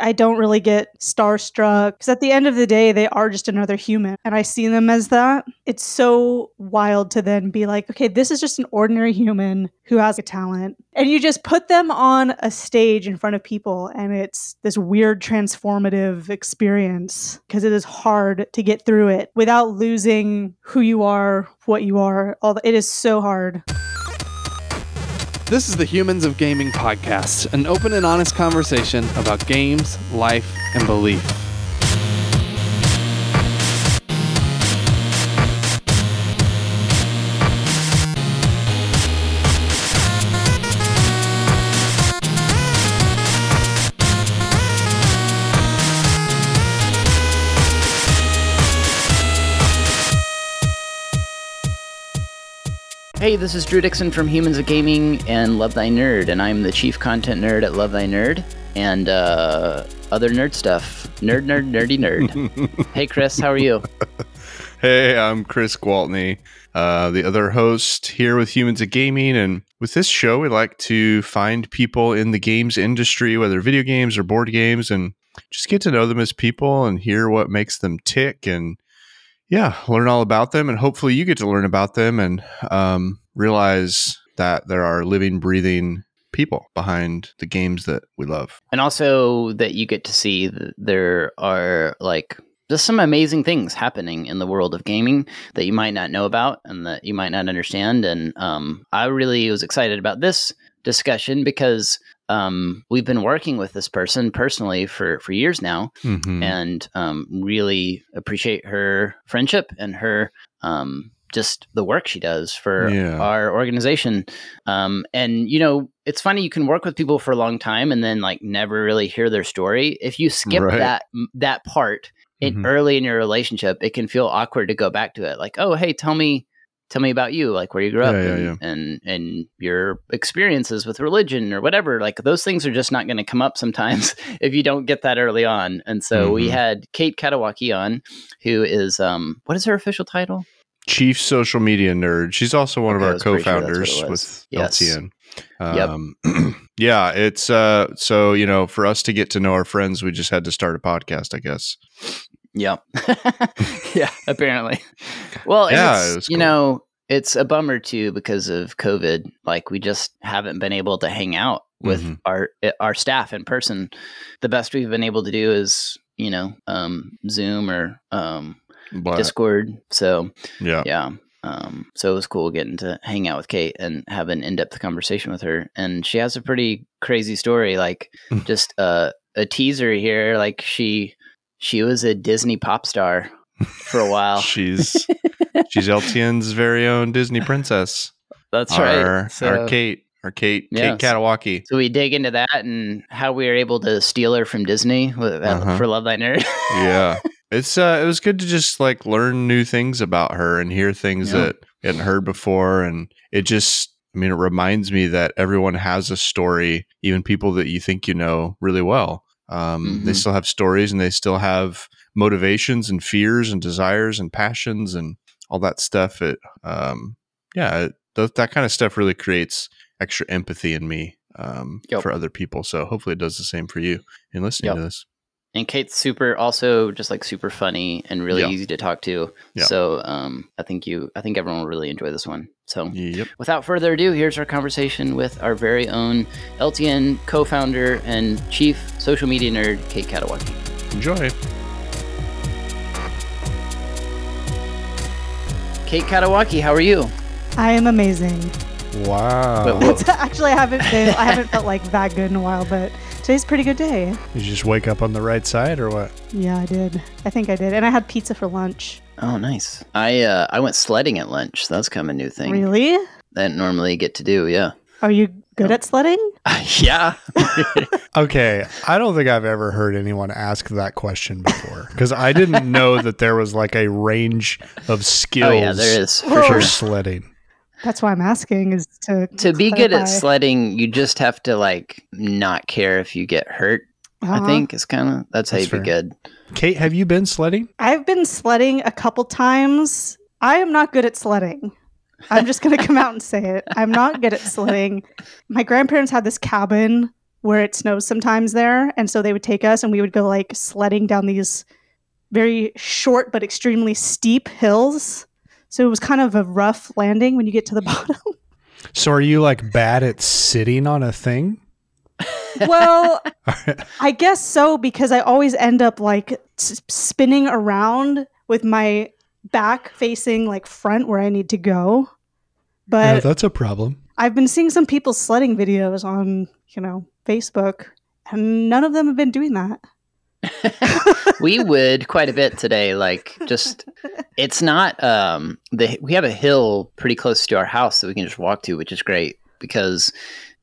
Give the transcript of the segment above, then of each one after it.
I don't really get starstruck because at the end of the day, they are just another human. And I see them as that. It's so wild to then be like, okay, this is just an ordinary human who has a talent. And you just put them on a stage in front of people, and it's this weird transformative experience because it is hard to get through it without losing who you are, what you are. All the, it is so hard. This is the Humans of Gaming podcast, an open and honest conversation about games, life, and belief. Hey, this is Drew Dixon from Humans of Gaming and Love Thy Nerd, and I'm the chief content nerd at Love Thy Nerd and uh, other nerd stuff. Nerd, nerd, nerdy, nerd. hey, Chris, how are you? Hey, I'm Chris Gwaltney, uh, the other host here with Humans of Gaming. And with this show, we like to find people in the games industry, whether video games or board games, and just get to know them as people and hear what makes them tick and yeah, learn all about them, and hopefully you get to learn about them and um, realize that there are living, breathing people behind the games that we love. And also that you get to see that there are like just some amazing things happening in the world of gaming that you might not know about and that you might not understand. And um, I really was excited about this discussion because um, we've been working with this person personally for for years now, mm-hmm. and um, really appreciate her friendship and her um, just the work she does for yeah. our organization. Um, and you know, it's funny you can work with people for a long time and then like never really hear their story. If you skip right. that that part in mm-hmm. early in your relationship, it can feel awkward to go back to it. Like, oh, hey, tell me tell me about you, like where you grew up yeah, and, yeah. and, and your experiences with religion or whatever. Like those things are just not going to come up sometimes if you don't get that early on. And so mm-hmm. we had Kate Katawaki on, who is um what is her official title? Chief Social Media Nerd. She's also one okay, of our co-founders sure with yes. LTN. Um, yep. yeah, it's uh so you know for us to get to know our friends, we just had to start a podcast, I guess. Yep. yeah, apparently. Well, yeah, it's, cool. you know, it's a bummer too because of COVID. Like we just haven't been able to hang out with mm-hmm. our eh, our staff in person. The best we've been able to do is, you know, um, Zoom or um, Discord. So, yeah. Yeah. Um, so it was cool getting to hang out with Kate and have an in-depth conversation with her. And she has a pretty crazy story, like just uh, a teaser here. Like she she was a Disney pop star for a while. she's she's LTN's very own Disney princess. That's our, right. So, our Kate, our Kate, yes. Kate Katawaki. So we dig into that and how we were able to steal her from Disney with, uh, uh-huh. for Love Thy Nerd. yeah, it's uh, it was good to just like learn new things about her and hear things yeah. that we hadn't heard before, and it just. I mean, it reminds me that everyone has a story, even people that you think you know really well. Um, mm-hmm. They still have stories and they still have motivations and fears and desires and passions and all that stuff. It, um, yeah, it, th- that kind of stuff really creates extra empathy in me um, yep. for other people. So hopefully it does the same for you in listening yep. to this. And Kate's super, also just like super funny and really yeah. easy to talk to. Yeah. So um, I think you, I think everyone will really enjoy this one. So yep. without further ado, here's our conversation with our very own LTN co-founder and chief social media nerd, Kate Katawaki. Enjoy. Kate Katawaki, how are you? I am amazing. Wow. Actually, I haven't been, I haven't felt like that good in a while, but Today's a pretty good day. Did you just wake up on the right side or what? Yeah, I did. I think I did. And I had pizza for lunch. Oh, nice. I uh, I went sledding at lunch. That's kind of a new thing. Really? That normally get to do, yeah. Are you good at sledding? Uh, yeah. okay. I don't think I've ever heard anyone ask that question before because I didn't know that there was like a range of skills oh, yeah, there is, for, for sure. sledding. That's why I'm asking is to to be good at sledding. You just have to like not care if you get hurt. Uh-huh. I think it's kind of that's, that's how you fair. be good. Kate, have you been sledding? I've been sledding a couple times. I am not good at sledding. I'm just going to come out and say it. I'm not good at sledding. My grandparents had this cabin where it snows sometimes there. And so they would take us and we would go like sledding down these very short but extremely steep hills. So it was kind of a rough landing when you get to the bottom. So are you like bad at sitting on a thing? well, I guess so because I always end up like s- spinning around with my back facing like front where I need to go. Yeah, But that's a problem. I've been seeing some people sledding videos on, you know, Facebook, and none of them have been doing that. we would quite a bit today. Like, just it's not. Um, the we have a hill pretty close to our house that we can just walk to, which is great because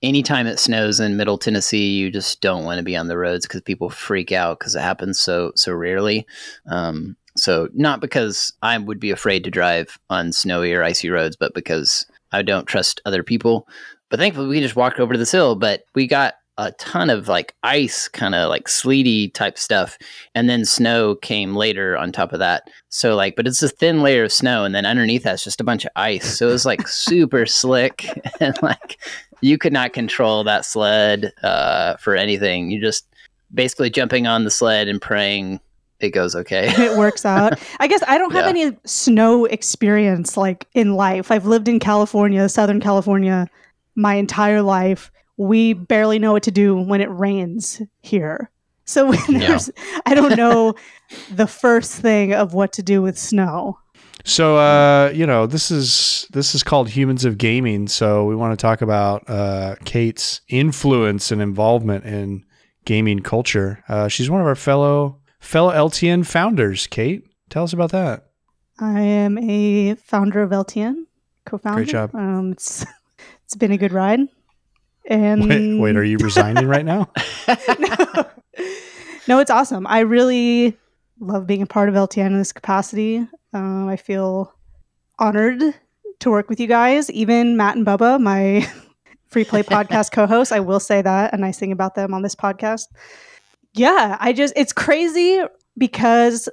anytime it snows in Middle Tennessee, you just don't want to be on the roads because people freak out because it happens so so rarely. Um, so not because I would be afraid to drive on snowy or icy roads, but because I don't trust other people. But thankfully, we just walked over to this hill. But we got a ton of like ice, kind of like sleety type stuff, and then snow came later on top of that. So like, but it's a thin layer of snow, and then underneath that's just a bunch of ice. So it was like super slick, and like you could not control that sled uh, for anything. You just basically jumping on the sled and praying it goes okay. it works out. I guess I don't have Yeah. any snow experience like in life. I've lived in California, Southern California, my entire life. We barely know what to do when it rains here. So when Yeah. there's, I don't know the first thing of what to do with snow. So uh, you know, this is this is called Humans of Gaming. So we want to talk about uh, Kate's influence and involvement in gaming culture. Uh, she's one of our fellow fellow LTN founders. Kate, tell us about that. I am a founder of LTN, co-founder. Great job. Um, it's it's been a good ride. And Wait, wait, are you resigning right now? no. no, it's awesome. I really love being a part of LTN in this capacity. Um, I feel honored to work with you guys, even Matt and Bubba, my free play podcast co-hosts. I will say that, a nice thing about them on this podcast. Yeah, I just it's crazy because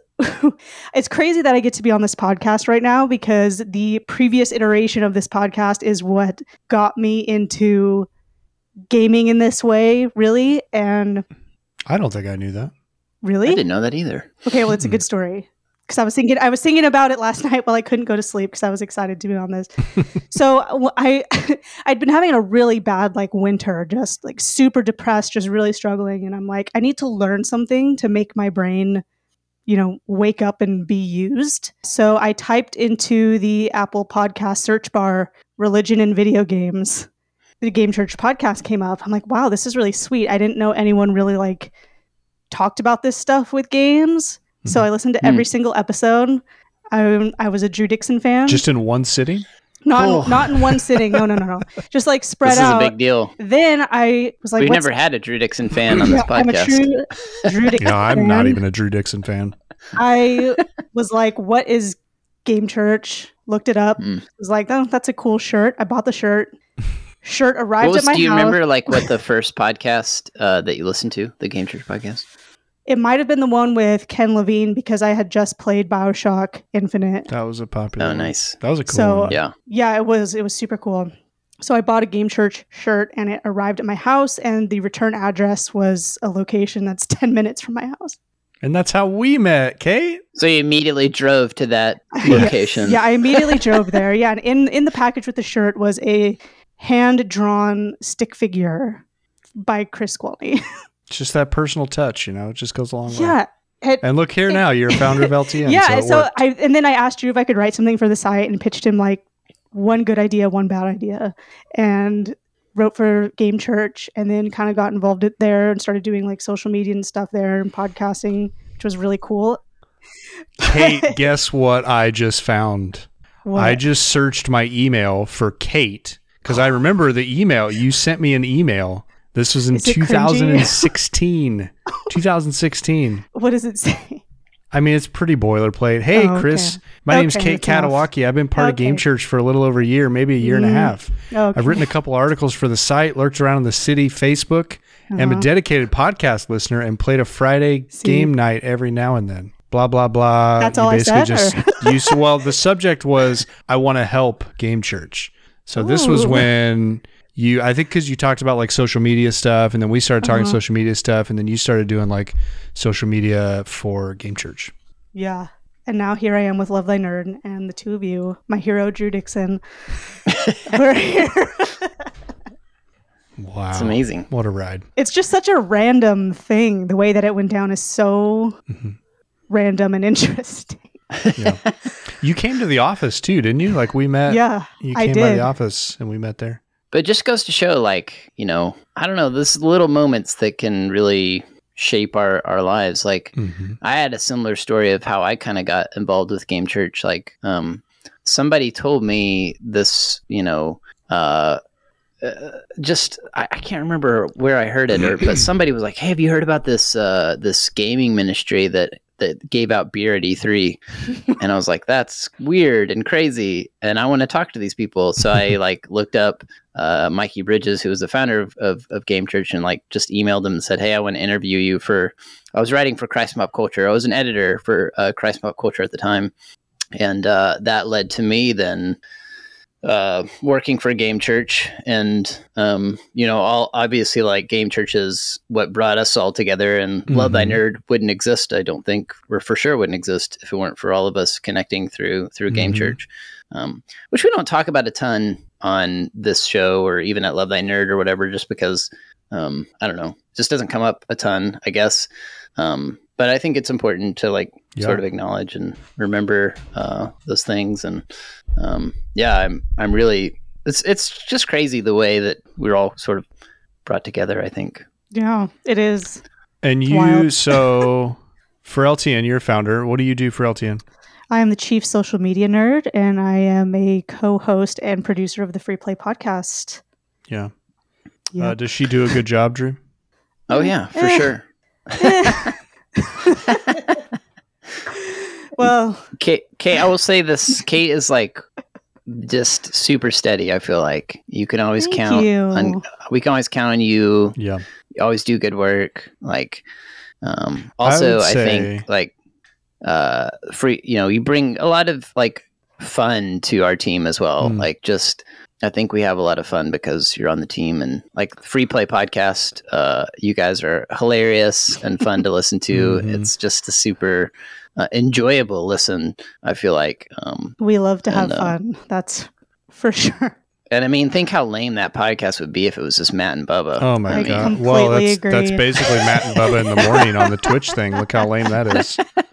it's crazy that I get to be on this podcast right now because the previous iteration of this podcast is what got me into gaming in this way, really. And I don't think I knew that. Really? I didn't know that either. okay, well, it's a hmm. good story because I was thinking I was thinking about it last night while I couldn't go to sleep because I was excited to be on this. so I I'd been having a really bad like winter, just like super depressed, just really struggling, and I'm like, I need to learn something to make my brain, you know, wake up and be used. So I typed into the Apple Podcast search bar religion and video games. The Game Church podcast came up. I'm like, wow, this is really sweet. I didn't know anyone really like talked about this stuff with games. So I listened to every single episode. I, I was a Drew Dixon fan. Just in one sitting? not Oh. in, not in one sitting. No, no, no, no. Just like spread out. this is out. a big deal. then I was like, We've never had a Drew Dixon fan on this Yeah, I'm a podcast. true Drew Dixon No, I'm not even a Drew Dixon fan. I was like, what is Game Church? Looked it up. Hmm. Was like, oh, that's a cool shirt. I bought the shirt. Shirt arrived was, at my do you house. remember like what the first podcast uh, that you listened to, the Game Church podcast? It might have been the one with Ken Levine because I had just played Bioshock Infinite. That was a popular. Oh, one. nice. That was a cool So- one. Yeah. Yeah, it was it was super cool. So I bought a Game Church shirt and it arrived at my house and the return address was a location that's 10 minutes from my house. And that's how we met, Kate. So you immediately drove to that Yeah. location. Yeah, I immediately drove there. Yeah, and in in the package with the shirt was a hand-drawn stick figure by Chris Squally. Just that personal touch, you know, it just goes a long way. yeah. It, And look here now, you're a founder of LTN. yeah, so, so. I and then I asked Drew if I could write something for the site and pitched him like one good idea, one bad idea, and wrote for Game Church, and then kind of got involved there and started doing like social media and stuff there and podcasting, which was really cool. Kate, guess what I just found? What? I just searched my email for Kate because I remember the email. You sent me an email. This was in Is it cringy? 2016. 2016. what does it say? I mean, it's pretty boilerplate. Hey, Oh, okay. Chris, my name's Okay, Kate that's. Katawaki. I've been part of Game Church for a little over a year, maybe a year and a Mm. half. Okay. I've written a couple articles for the site, lurked around in the city, Facebook. am a Uh-huh. dedicated podcast listener and played a Friday See? game night every now and then. Blah blah blah. That's You all I basically said, just you well the subject was I want to help Game Church. So this was when you I think because you talked about like social media stuff, and then we started talking Uh-huh. social media stuff, and then you started doing like social media for Game Church. Yeah. And now here I am with Love Thy Nerd and the two of you, my hero Drew Dixon. We're here. Wow, It's amazing. What a ride! it's just such a random thing. The way that it went down is so Mhm. random and interesting. Yeah. you came to the office too, didn't you? Like we met. yeah, You I came by did. the office and we met there. But it just goes to show, like, you know, I don't know, this little moments that can really shape our, our lives. Like, Mm-hmm. I had a similar story of how I kind of got involved with Game Church. Like, um, somebody told me this, you know, uh, uh, just I, I can't remember where I heard it, or but somebody was like, "Hey, have you heard about this uh, this gaming ministry that that gave out beer at E3?" and I was like, "That's weird and crazy, and I want to talk to these people." So I like looked up uh, Mikee Bridges, who was the founder of, of, of Game Church, and like just emailed him and said, "Hey, I want to interview you for." I was writing for Christ Pop Culture. I was an editor for uh, Christ Pop Culture at the time, and uh, that led to me then uh, working for Game Church, and um, you know, all obviously like Game Church is what brought us all together. And Love Thy Mhm. Nerd wouldn't exist, I don't think, or for sure wouldn't exist if it weren't for all of us connecting through through Game Mhm. Church, um, which we don't talk about a ton on this show or even at Love Thy Nerd or whatever, just because um, I don't know, just doesn't come up a ton, I guess. Um, but I think it's important to like Yeah. sort of acknowledge and remember uh, those things. And um, yeah, I'm I'm really it's it's just crazy the way that we're all sort of brought together. I think. yeah, it is. And you, wild. so for LTN, you're a founder. What do you do for LTN? I am the chief social media nerd, and I am a co-host and producer of the Free Play podcast. Yeah. Yeah. Uh, does she do a good job, Drew? Oh yeah, for Eh. sure. well, Kate, Kate, I will say this: Kate is like just super steady. I feel like you can always Thank count. you. On, we can always count on you. Yeah. You always do good work. Like, um, also, would I, say- think like, uh, free. You know, you bring a lot of like fun to our team as well. Mm. Like, just I think we have a lot of fun because you're on the team and like free play podcast. Uh, you guys are hilarious and fun to listen to. Mhm. It's just a super uh, enjoyable listen. I feel like. Um, we love to have uh, fun. That's for sure. and I mean, think how lame that podcast would be if it was just Matt and Bubba. Oh my I god. Well, completely that's that's basically Matt and Bubba in the morning on the Twitch thing. Look how lame that is.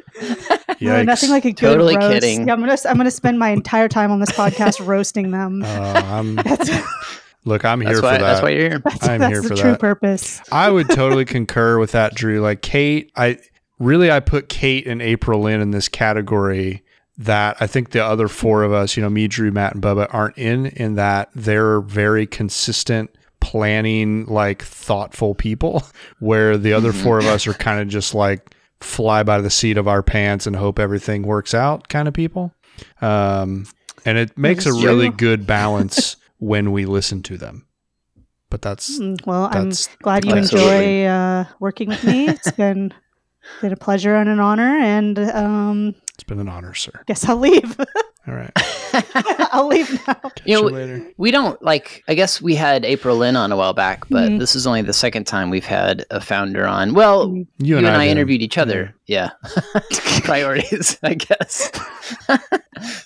No, Yikes. nothing like a good Totally roast. kidding. Yeah, I'm gonna I'm gonna spend my entire time on this podcast roasting them. Uh, I'm, look, I'm here that's for why. that. That's why you're here. that's, I'm that's here the for true that. purpose. I would totally concur with that, Drew. Like Kate, I really I put Kate and April in in this category that I think the other four of us, you know, me, Drew, Matt, and Bubba, aren't in. In that they're very consistent, planning, like thoughtful people, where the other Mhm. four of us are kind of just like fly by the seat of our pants and hope everything works out kind of people. Um, and it makes a really good balance when we listen to them. But that's Mm, Well, I'm glad you enjoy uh, working with me. It's been been a pleasure and an honor, and um, it's been an honor, sir. guess I'll leave. All right. I'll leave now. You know, See later. we don't like. I guess we had April Lynn on a while back, but Mhm. this is only the second time we've had a founder on. Well, Mm, you and, I, did. interviewed each other. Yeah, priorities, I guess.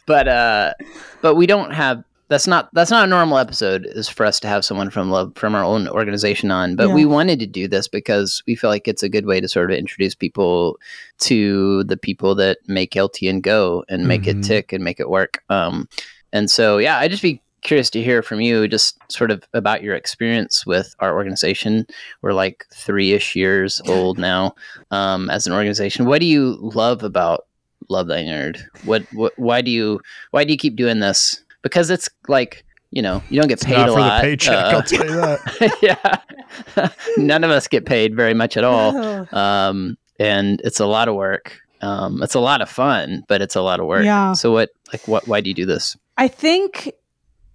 but uh, but we don't have. That's not that's not a normal episode. Is for us to have someone from love from our own organization on. But Yeah. we wanted to do this because we feel like it's a good way to sort of introduce people to the people that make LTN go and make Mhm. it tick and make it work. Um, and so yeah, I'd just be curious to hear from you just sort of about your experience with our organization. We're like three ish years old now um, as an organization. What do you love about Love Thy Nerd? What, what why do you why do you keep doing this? Because it's like you know you don't get It's paid not a for lot. the paycheck. Uh, I'll tell you that. yeah, none of us get paid very much at all Oh, um, and it's a lot of work. Um, it's a lot of fun, but it's a lot of work. Yeah. So what, like, what? Why do you do this? I think.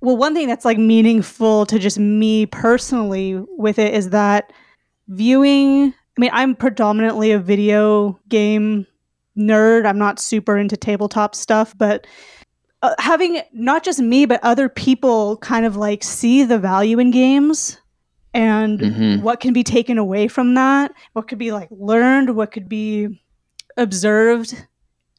Well, one thing that's like meaningful to just me personally with it is that viewing. I mean, I'm predominantly a video game nerd. I'm not super into tabletop stuff, but uh, having not just me but other people kind of like see the value in games and Mhm. what can be taken away from that what could be like learned what could be observed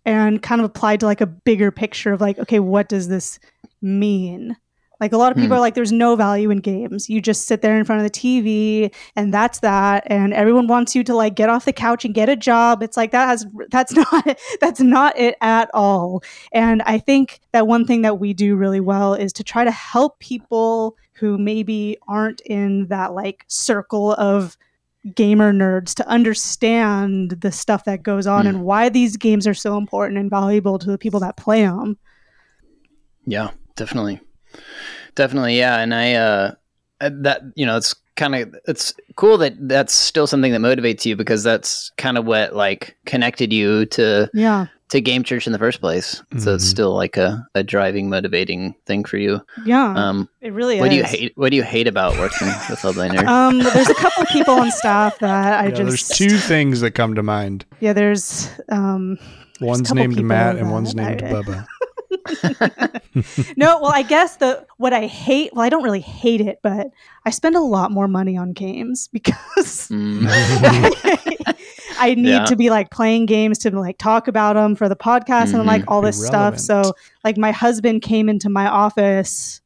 and kind of applied to like a bigger picture of like okay what does this mean like a lot of people Hmm. are like there's no value in games you just sit there in front of the tv and that's that and everyone wants you to like get off the couch and get a job it's like that has that's not that's not it at all and i think that one thing that we do really well is to try to help people who maybe aren't in that like circle of gamer nerds to understand the stuff that goes on Hmm. and why these games are so important and valuable to the people that play them. Yeah, definitely. Definitely, yeah. And I, uh, that, you know, it's kind of, it's cool that that's still something that motivates you because that's kind of what, like, connected you to, Yeah. to Game Church in the first place. So it's Mhm. still like a, a driving, motivating thing for you. Yeah. Um, it really what is. do you hate? What do you hate about working with Love Thy Nerd? Um, there's a couple people on staff that I Yeah, just there's two things that come to mind. Yeah, there's um One's named Matt and one's named I- Bubba. no, well, I guess the what I hate, well, I don't really hate it, but I spend a lot more money on games because Mm. I need Yeah. to be like playing games to like talk about them for the podcast and like Mhm. all Be this stuff. So, like, my husband came into my office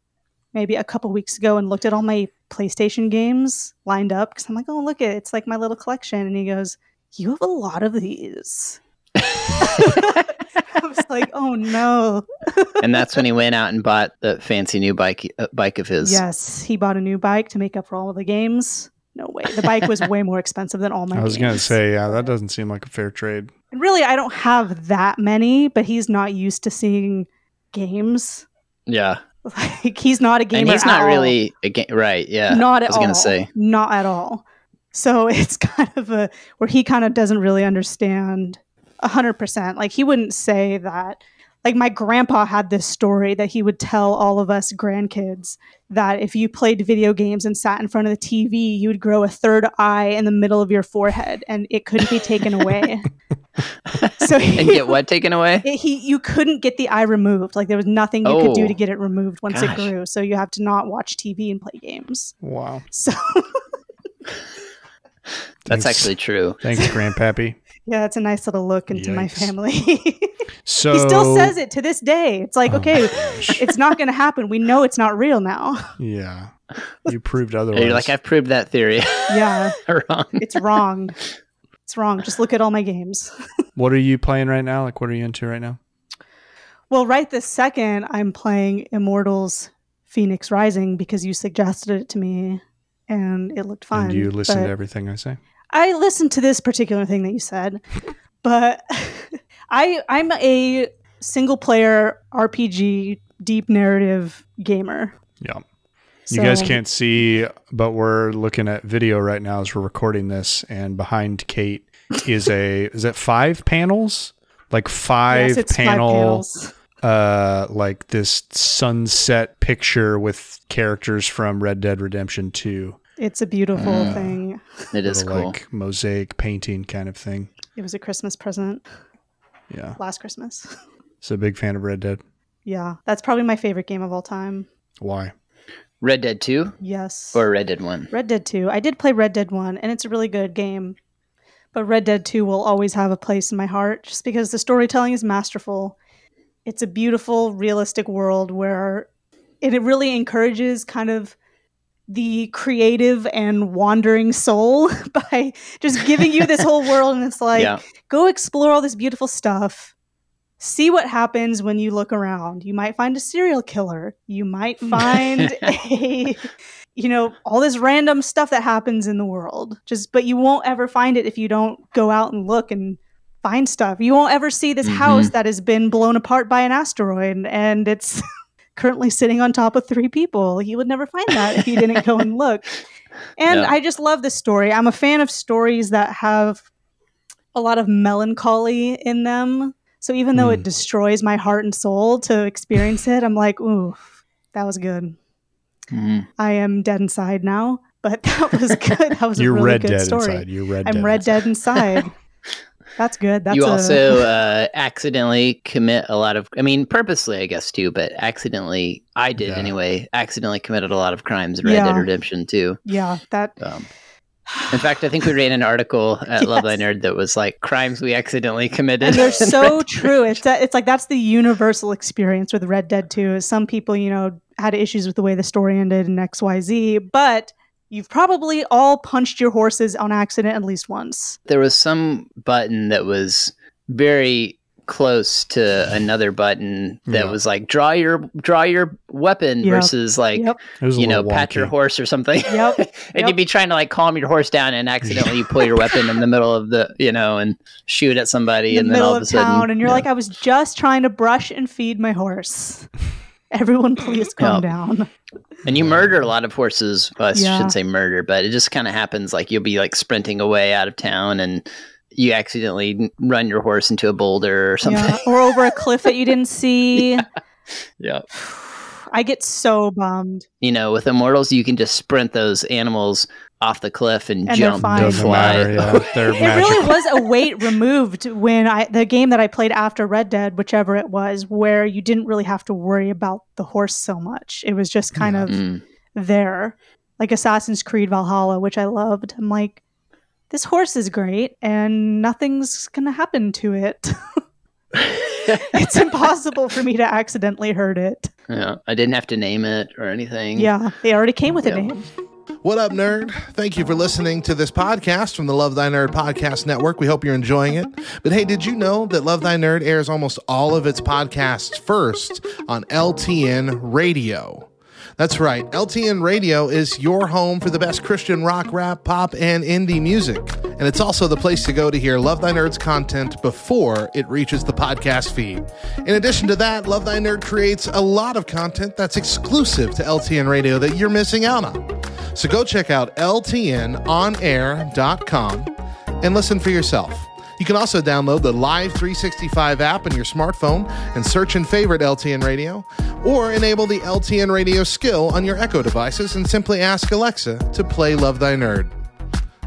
maybe a couple weeks ago and looked at all my PlayStation games lined up because I'm like, oh, look it. It's like my little collection. And he goes, You have a lot of these. I was like, Oh no. and that's when he went out and bought the fancy new bike uh, bike of his. Yes, he bought a new bike to make up for all of the games. No way. The bike was way more expensive than all my I was gonna say, yeah, that doesn't seem like a fair trade. And really, I don't have that many, but he's not used to seeing games. Yeah. Like he's not a gamer. And he's at not all. really a ga- right. Yeah. Not at I was all. gonna say. Not at all. So it's kind of a where he kind of doesn't really understand a hundred percent. Like he wouldn't say that. Like my grandpa had this story that he would tell all of us grandkids that if you played video games and sat in front of the TV, you would grow a third eye in the middle of your forehead, and it couldn't be taken away. so he, and get what taken away? it, he you couldn't get the eye removed. Like there was nothing you could do Oh. to get it removed once Gosh. it grew. So you have to not watch TV and play games. Wow. So That's actually true. Thanks, Grandpappy. Yeah, it's a nice little look into my family. So he still says it to this day. It's like, Oh okay, gosh. it's not going to happen. We know it's not real now. yeah, you proved otherwise. you're like, I've proved that theory Yeah, wrong. it's wrong. It's wrong. Just look at all my games. what are you playing right now? Like, what are you into right now? Well, right this second, I'm playing Immortals Fenyx Rising because you suggested it to me and it looked fun. and you listen but- to everything I say. I listened to this particular thing that you said, but I I'm a single player RPG deep narrative gamer. Yeah. You guys can't see, but we're looking at video right now as we're recording this, and behind Kate is a is it five panels? Like five Yes, panel, panels. uh, like this sunset picture with characters from Red Dead Redemption Two. It's a beautiful Mm. thing. It is Little, cool. like mosaic painting kind of thing. It was a Christmas present Yeah, last Christmas. so a big fan of Red Dead. yeah, that's probably my favorite game of all time. Why? Red Dead 2 Yes. or Red Dead 1? Red Dead 2. I did play Red Dead 1 and it's a really good game. But Red Dead 2 will always have a place in my heart just because the storytelling is masterful. It's a beautiful, realistic world where it really encourages kind of the creative and wandering soul by just giving you this whole world and it's like yeah. go explore all this beautiful stuff. See what happens when you look around. You might find a serial killer. You might find a you know, all this random stuff that happens in the world. Just but you won't ever find it if you don't go out and look and find stuff. You won't ever see this Mhm. house that has been blown apart by an asteroid and it's currently sitting on top of three people. He would never find that if he didn't go and look. And Yeah. I just love this story. I'm a fan of stories that have a lot of melancholy in them. So even though it Hmm. destroys my heart and soul to experience it, I'm like, ooh, that was good. Mhm. I am dead inside now, but that was good. That was You're a really Red good Dead story. inside. You're Red dead. I'm Dead. red inside. dead inside. That's good. That's you a- also uh, accidentally commit a lot of, I mean, purposely, I guess, too, but accidentally, I did Yeah. anyway, accidentally committed a lot of crimes in Red Yeah. Dead Redemption, too. yeah, that Um, in fact, I think we ran an article at Love Thy Nerd that was like crimes we accidentally committed. and they're so Red true. It's that, it's like that's the universal experience with Red Dead 2. Is some people, you know, had issues with the way the story ended in XYZ, but you've probably all punched your horses on accident at least once. there was some button that was very close to another button that Yeah. was like draw your draw your weapon Yep. versus like Yep. It was a you know little pat your horse or something Yep. and Yep. you'd be trying to like calm your horse down and accidentally you pull your weapon in the middle of the you know and shoot at somebody in the and then all of of a sudden town, and you're yeah. like, I was just trying to brush and feed my horse. Everyone, please calm Yep. down. and you murder a lot of horses well, i Yeah. shouldn't say murder but it just kind of happens like you'll be like sprinting away out of town and you accidentally run your horse into a boulder or something Yeah, or over a cliff that you didn't see. yeah. I get so bummed. you know, with immortals, you can just sprint those animals off the cliff and, And jump fine. and Doesn't fly. matter. Yeah, It magical. really was a weight removed when I the game that I played after Red Dead, whichever it was, where you didn't really have to worry about the horse so much. It was just kind Yeah. of Mm. there. Like Assassin's Creed Valhalla, which I loved. I'm like, this horse is great and nothing's gonna happen to it. it's impossible for me to accidentally hurt it. yeah, I didn't have to name it or anything. Yeah, they already came with a name. What up, nerd? Thank you for listening to this podcast from the Love Thy Nerd Podcast Network. We hope you're enjoying it. But hey, did you know that Love Thy Nerd airs almost all of its podcasts first on LTN Radio? That's right, LTN Radio is your home for the best Christian rock, rap, pop, and indie music. And it's also the place to go to hear Love Thy Nerd's content before it reaches the podcast feed. In addition to that, Love Thy Nerd creates a lot of content that's exclusive to LTN Radio that you're missing out on. So go check out ltnonair.com and listen for yourself. You can also download the Live 365 app on your smartphone and search and favorite LTN Radio, or enable the LTN Radio skill on your Echo devices and simply ask Alexa to play Love Thy Nerd.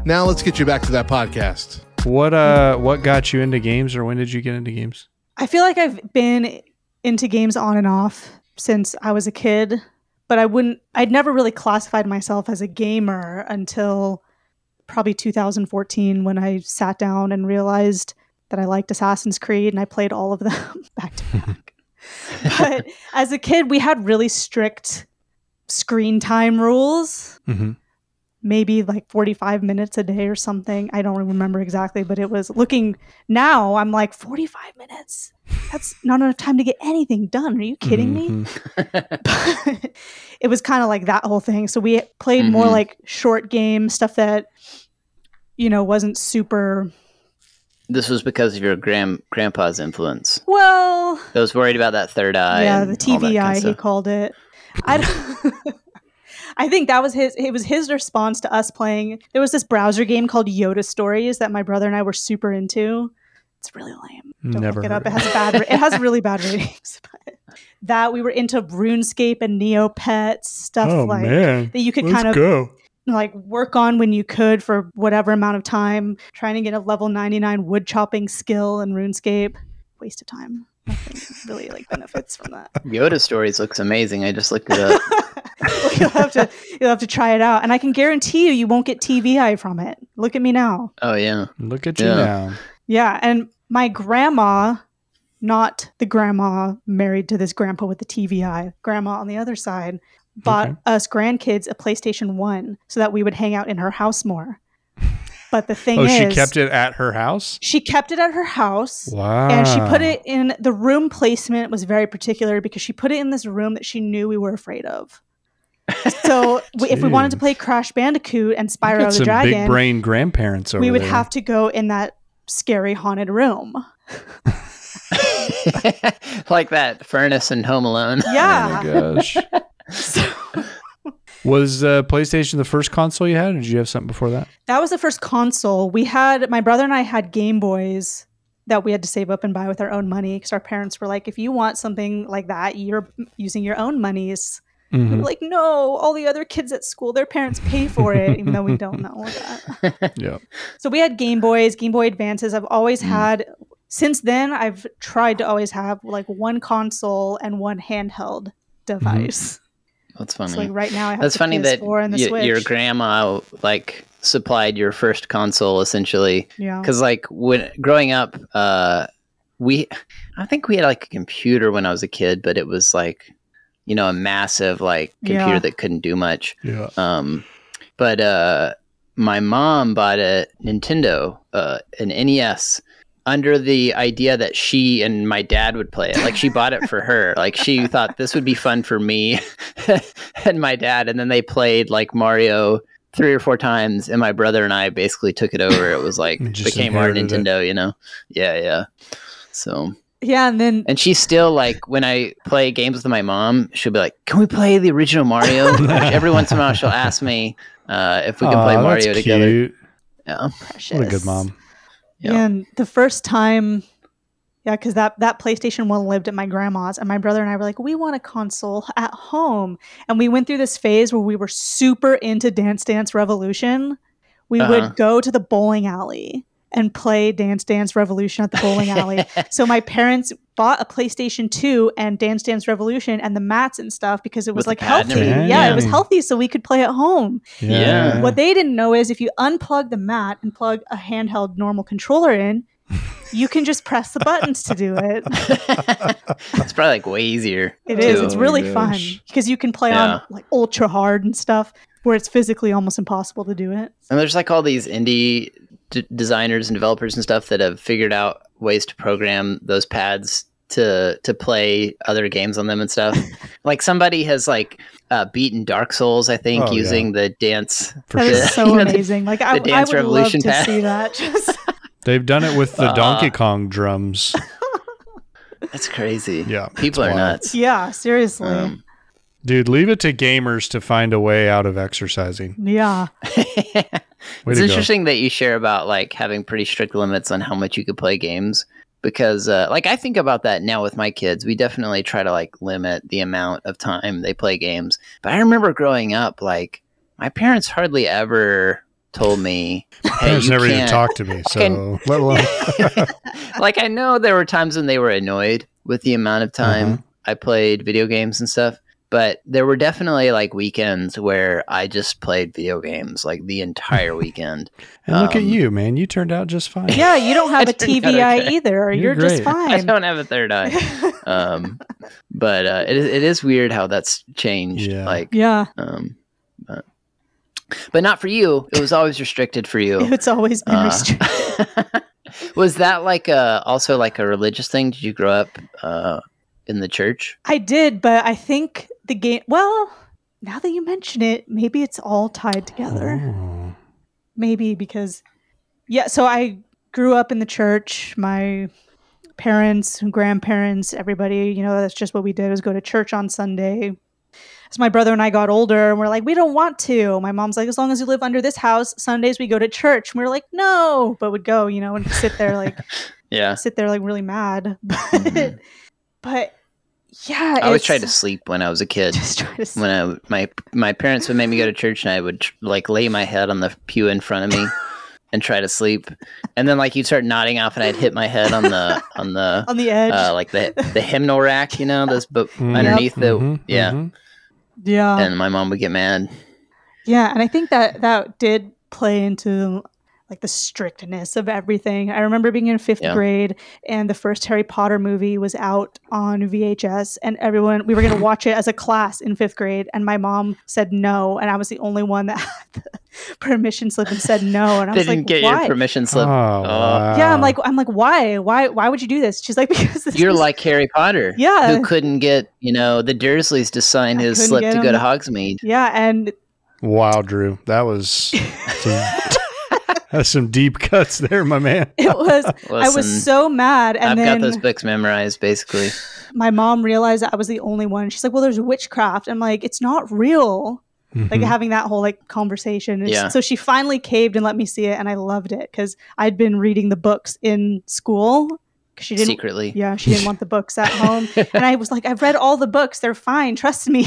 Now let's get you back to that podcast. What uh what got you into games or when did you get into games? I feel like I've been into games on and off since I was a kid, but I wouldn't, I'd never really classified myself as a gamer until probably 2014 when I sat down and realized that I liked Assassin's Creed and I played all of them back to back. but as a kid, we had really strict screen time rules Mm-hmm. Maybe like 45 minutes a day or something. I don't remember exactly, but it was looking now, I'm like 45 minutes. That's not enough time to get anything done. Are you kidding me? But it was kind of like that whole thing. So we played more Mhm. like short game stuff that you know wasn't super This was because of your grand grandpa's influence. well, I was worried about that third eye. yeah, the all that kind TVI of he called it. I don't- I think that was his it was his response to us playing. There was this browser game called Yoda Stories that my brother and I were super into. It's really lame. Don't Never look it up. It has bad it has really bad ratings. But that we were into RuneScape and Neopets stuff Oh like man. that you could Let's kind of go. like work on when you could for whatever amount of time, trying to get a level 99 wood chopping skill in RuneScape. Waste of time. Nothing really like benefits from that. Yoda Stories looks amazing. I just looked it up. Well, you'll have to you'll have to try it out. And I can guarantee you you won't get TVI from it. Look at me now. oh yeah. Look at you Yeah. now. Yeah, and my grandma, not the grandma married to this grandpa with the TVI, grandma on the other side, bought Okay. us grandkids a PlayStation 1 so that we would hang out in her house more. But the thing Oh, is she kept it at her house? She kept it at her house. Wow. And she put it in the room placement was very particular because she put it in this room that she knew we were afraid of. So w- if we wanted to play Crash Bandicoot and Spyro the some Dragon, big brain grandparents over we would there. have to go in that scary haunted room. like that furnace in Home Alone. Yeah. Oh my gosh. So Was uh, PlayStation the first console you had, or did you have something before that? that was the first console. We had my brother and I had Game Boys that we had to save up and buy with our own money because our parents were like, if you want something like that, you're using your own monies. Mhm. We're like, no, all the other kids at school, their parents pay for it, even though we don't know that. Yeah. So we had Game Boys, Game Boy Advances. I've always Mm. had. Since then, I've tried to always have like one console and one handheld device. That's funny. So like right now, I have That's the funny that PS4 and the y- your grandma like supplied your first console essentially yeah. because like when growing up uh we i think we had like a computer when i was a kid but it was like you know a massive like computer Yeah. that couldn't do much. Yeah. um but uh my mom bought a nintendo uh an nes under the idea that she and my dad would play it. Like she bought it for her. Like she thought this would be fun for me and my dad. And then they played like mario three or four times and my brother and i basically took it over. It was like became our inherited it. nintendo you know? Yeah yeah. So yeah, and then and she's still like when i play games with my mom she'll be like can we play the original mario Like, every once in a while she'll ask me uh, if we can play mario that's together cute. yeah precious. What a good mom. Yeah. And the first time, yeah, because that that PlayStation One lived at my grandma's, and my brother and I were like, we want a console at home, and we went through this phase where we were super into Dance Dance Revolution. We Uh-huh. would go to the bowling alley and play Dance Dance Revolution at the bowling alley. so my parents bought a PlayStation 2 and Dance Dance Revolution and the mats and stuff because it was With like healthy. everything? Yeah, it was healthy so we could play at home. Yeah. What they didn't know is if you unplug the mat and plug a handheld normal controller in, you can just press the buttons to do it. it's probably like way easier It is. too. It's Oh really my fun because you can play Yeah. on like ultra hard and stuff where it's physically almost impossible to do it. And there's like all these indie d- designers and developers and stuff that have figured out ways to program those pads to to play other games on them and stuff. like somebody has like uh, beaten Dark Souls, I think, Oh, yeah. using the dance. For That sure. is so You know, the- amazing. Like I, the I Dance would Revolution love to pad. see that. Just They've done it with the Uh, Donkey Kong drums. That's crazy. Yeah. people are wild. nuts. yeah, seriously. Um, Dude, leave it to gamers to find a way out of exercising. yeah. It's to go. interesting that you share about like having pretty strict limits on how much you could play games because uh, like i think about that now with my kids we definitely try to like limit the amount of time they play games but i remember growing up like my parents hardly ever told me hey Parents you never even can't talked to me, so can- let alone. like i know there were times when they were annoyed with the amount of time Uh-huh. i played video games and stuff but there were definitely like weekends where i just played video games like the entire weekend and look at Um, you, man. You turned out just fine. Yeah, you don't have a turned out TVI okay. either. You're You're, just fine. I don't have a third eye. um, but uh, it, is- it is weird how that's changed. Yeah. Like, yeah, um, but, but not for you. It was always restricted for you. it's always been Uh, restricted. was that like a also like a religious thing? Did you grow up uh, in the church? I did, but I think the game. Well, now that you mention it, maybe it's all tied together. Oh. Maybe because, yeah. So I grew up in the church. My parents, grandparents, everybody, you know, that's just what we did was go to church on Sunday. As my brother and I got older, and we're like, we don't want to. My mom's like, as long as you live under this house, Sundays we go to church. And we are like, no, but would go, you know, and sit there like Yeah. sit there like really mad. But Mhm. but yeah, I always tried to sleep when I was a kid. just try to s- When I my my parents would make me go to church, and I would tr- like lay my head on the pew in front of me and try to sleep, and then like you'd start nodding off, and I'd hit my head on the on the on the edge. uh, like the the hymnal rack, you know, those but Mhm. underneath the Mhm, yeah, mhm. yeah, and my mom would get mad. yeah, and I think that that did play into like the strictness of everything. I remember being in fifth Yeah. grade, and the first Harry Potter movie was out on VHS, and everyone we were going to watch it as a class in fifth grade, and my mom said no, and I was the only one that had the permission slip and said no, and I They was didn't like, get why? your permission Oh, slip. wow. Yeah, I'm like, I'm like, why, why, why would you do this? She's like, because this You're is- like Harry Potter, Yeah. who couldn't get you know the Dursleys to sign I his slip to go to Hogsmeade. yeah, and Wow, Drew. That was some, that's some deep cuts there, my man. it was I was so mad, and I've then got those books memorized, basically. my mom realized that I was the only one. She's like, "Well, there's witchcraft." I'm like, "It's not real." Like Mhm. having that whole like conversation. And Yeah. So she finally caved and let me see it, and I loved it because I'd been reading the books in school. 'cause She didn't. Secretly, Yeah, she didn't want the books at home, and I was like, "I've read all the books; they're fine. Trust me."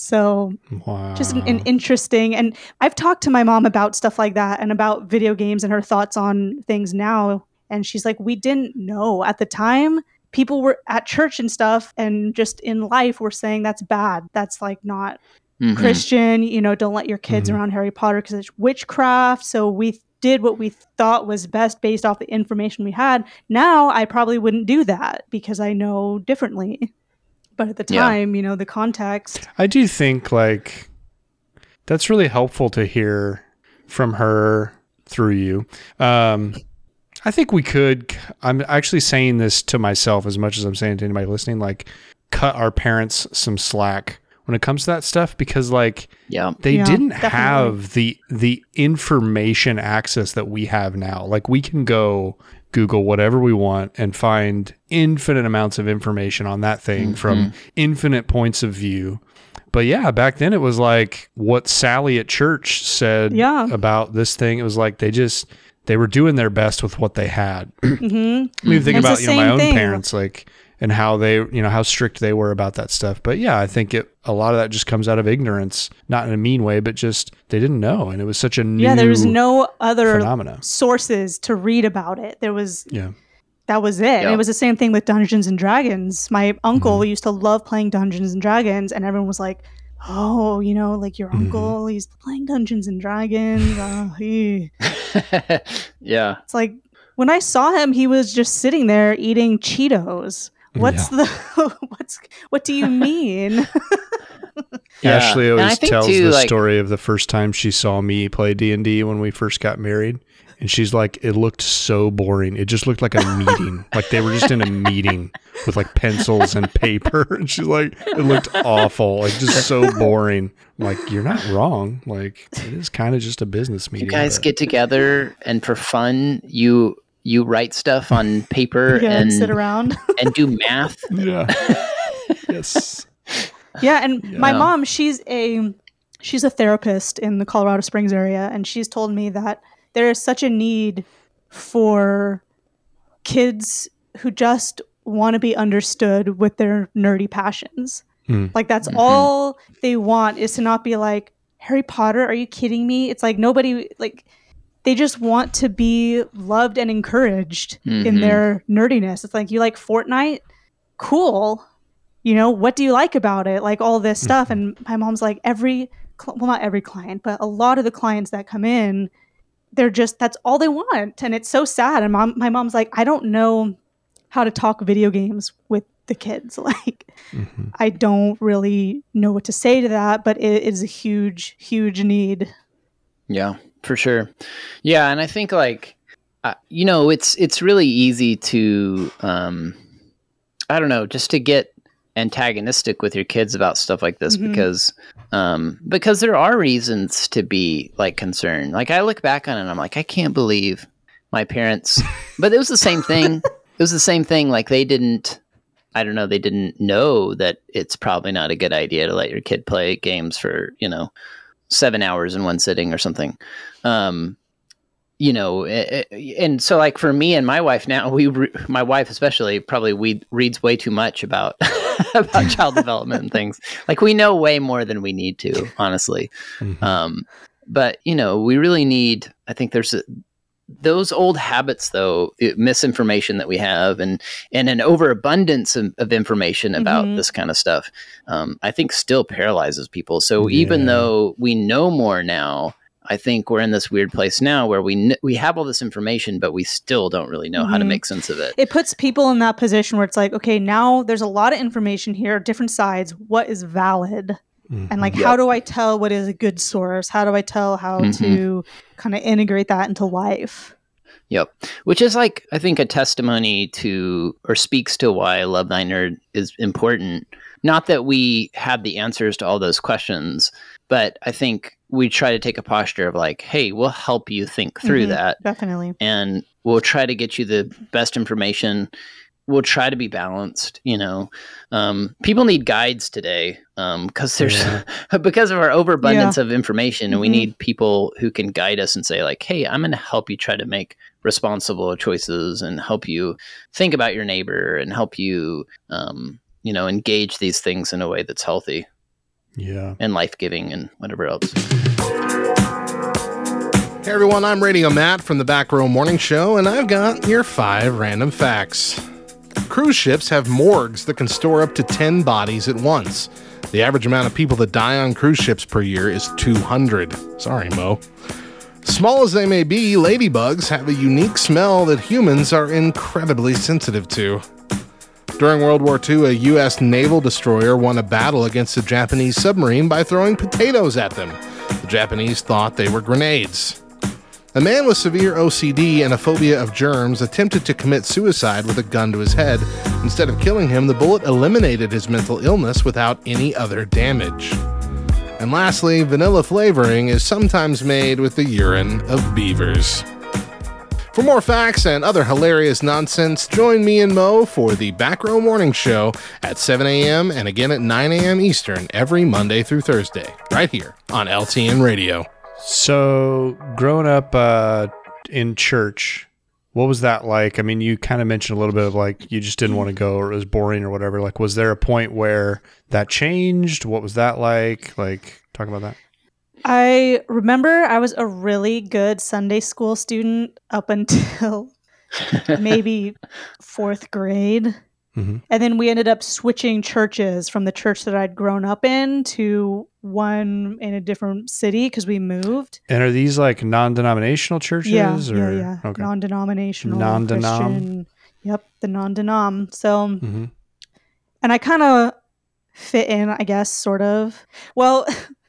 So Wow. just an, an interesting and i've talked to my mom about stuff like that and about video games and her thoughts on things now. And she's like we didn't know at the time. People were at church and stuff and just in life were saying that's bad. That's like not Mhm. christian. You know don't let your kids Mhm. around harry potter because it's witchcraft. So we did what we thought was best based off the information we had. Now i probably wouldn't do that because i know differently but at the Yeah. time you know the context I do think like that's really helpful to hear from her through you. Um, I think we could. I'm actually saying this to myself as much as I'm saying to anybody listening. Like, cut our parents some slack when it comes to that stuff because, like, Yeah. they Yeah, didn't definitely. have the the information access that we have now. Like, we can go Google whatever we want and find infinite amounts of information on that thing from infinite points of view. But yeah, back then it was like what Sally at church said Yeah. about this thing. It was like they just they were doing their best with what they had. hmm I mean, think about you know my own thing. parents, like and how they you know how strict they were about that stuff. But yeah, I think it a lot of that just comes out of ignorance, not in a mean way, but just they didn't know, and it was such a new yeah there was no other phenomena. sources to read about it there was Yeah, that was it and Yeah. it was the same thing with dungeons and dragons my uncle Mm-hmm. used to love playing dungeons and dragons and everyone was like oh you know like your Mm-hmm. uncle he's playing dungeons and dragons uh, he. yeah. it's like when i saw him he was just sitting there eating cheetos what's the what's what do you mean Yeah. Ashley always tells too, the like- story of the first time she saw me play D and D when we first got married, and she's like, "It looked so boring. It just looked like a meeting. like they were just in a meeting with like pencils and paper." And she's like, "It looked awful. Like just so boring." I'm like, "You're not wrong. Like it is kind of just a business meeting." You guys but- get together and for fun you you write stuff on paper yeah and and sit around and do math. yeah, yes, Yeah, and my mom, she's a she's a therapist in the Colorado Springs area and she's told me that there is such a need for kids who just want to be understood with their nerdy passions. Hmm. Like that's Mhm. all they want is to not be like Harry Potter, are you kidding me? It's like nobody like they just want to be loved and encouraged in Mhm. their nerdiness. It's like you like Fortnite? Cool. You know what do you like about it? Like all this stuff. And my mom's like every cl- well not every client but a lot of the clients that come in they're just that's all they want. And it's so sad. And mom, my mom's like i don't know how to talk video games with the kids. Like Mhm. i don't really know what to say to that but it is a huge huge need. Yeah, for sure. Yeah, and I think like uh, you know, it's it's really easy to um I don't know, just to get antagonistic with your kids about stuff like this Mhm. because um because there are reasons to be like concerned. Like I look back on it and I'm like I can't believe my parents but it was the same thing. it was the same thing like they didn't I don't know, they didn't know that it's probably not a good idea to let your kid play games for, you know, 7 hours in one sitting or something. Um you know, eh, eh, and so like for me and my wife now, we re- my wife especially probably we reads way too much about about child development and things. Like we know way more than we need to, honestly. Mhm. Um, but you know, we really need. I think there's a, those old habits, though, the misinformation that we have, and and an overabundance of, of information about Mhm. this kind of stuff. Um, I think still paralyzes people. So even though we know more now. I think we're in this weird place now where we kn- we have all this information, but we still don't really know how to Mhm. make sense of it. it puts people in that position where it's like okay now there's a lot of information here different sides what is valid and like Yep. how do i tell what is a good source how do i tell how Mhm. to kind of integrate that into life Yep. Which is like I think a testimony to or speaks to why Love Thy Nerd is important. Not that we have the answers to all those questions, but I think we try to take a posture of like, hey, we'll help you think through Mhm. that definitely and we'll try to get you the best information. We'll try to be balanced, you know. Um, people need guides today because there's Yeah. because of our overabundance of information, and we Mhm. need people who can guide us and say, like, "Hey, I'm going to help you try to make responsible choices and help you think about your neighbor and help you, um, you know, engage these things in a way that's healthy." Yeah. and life giving and whatever else. Hey everyone, I'm Radio Matt from the Back Row Morning Show, and I've got your five random facts. Cruise ships have morgues that can store up to 10 bodies at once. The average amount of people that die on cruise ships per year is 200. Sorry, Mo. Small as they may be, ladybugs have a unique smell that humans are incredibly sensitive to. During World War II, a U.S. naval destroyer won a battle against a Japanese submarine by throwing potatoes at them. The Japanese thought they were grenades. A man with severe OCD and a phobia of germs attempted to commit suicide with a gun to his head. Instead of killing him, the bullet eliminated his mental illness without any other damage. And lastly, vanilla flavoring is sometimes made with the urine of beavers. For more facts and other hilarious nonsense, join me and Mo for the Back Row Morning Show at 7 a.m. and again at 9 a.m. Eastern every Monday through Thursday, right here on LTN Radio. So, growing up uh, in church, what was that like? I mean, you kind of mentioned a little bit of like you just didn't want to go or it was boring or whatever. Like, was there a point where that changed? What was that like? Like, talk about that. I remember I was a really good Sunday school student up until maybe fourth grade. Mhm. And then we ended up switching churches from the church that I'd grown up in to one in a different city because we moved. And are these like non-denominational churches? yeah, or? yeah, yeah. Okay. Non-denominational, Non-denom. Christian. Yep, the non-denom. So, hmm and I kind of fit in, I guess, sort of. Well,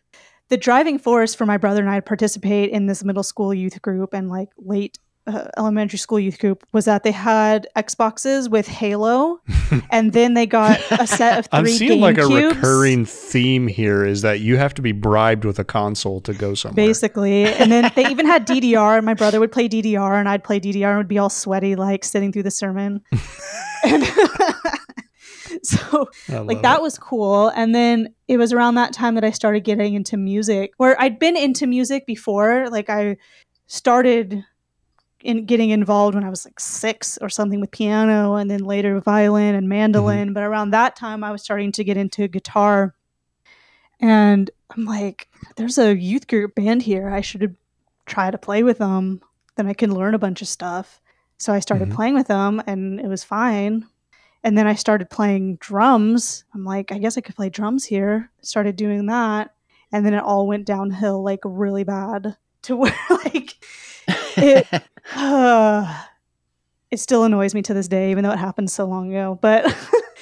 the driving force for my brother and I to participate in this middle school youth group and like late uh, elementary school youth group was that they had Xboxes with Halo, and then they got a set of 3 I'm seeing like a recurring theme here is that you have to be bribed with a console to go somewhere. Basically, and then they even had DDR. And my brother would play DDR, and I'd play DDR, and would be all sweaty, like sitting through the sermon. and so like that it. was cool. And then it was around that time that i started getting into music where i'd been into music before. Like i started in getting involved when i was like six or something with piano and then later violin and mandolin. But around that time i was starting to get into guitar. And i'm like there's a youth group band here. I should try to play with them then i can learn a bunch of stuff. So i started Mhm. playing with them and it was fine and then I started playing drums. I'm like, I guess I could play drums here. Started doing that. And then it all went downhill like really bad to where like it uh, it still annoys me to this day, even though it happened so long ago. But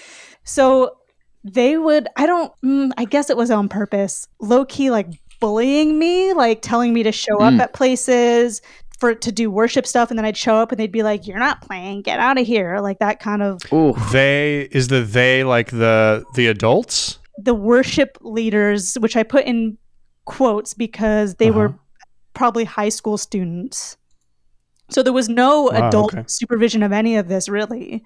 so they would, I don't, mm, I guess it was on purpose, low key like bullying me, like telling me to show Mm. up at places for to do worship stuff. And then I'd show up and they'd be like, You're not playing, get out of here. Like that kind of Ooh, They is the they like the the adults? the worship leaders, which I put in quotes because they were Uh-huh. probably high school students. So there was no Wow, adult okay. supervision of any of this really.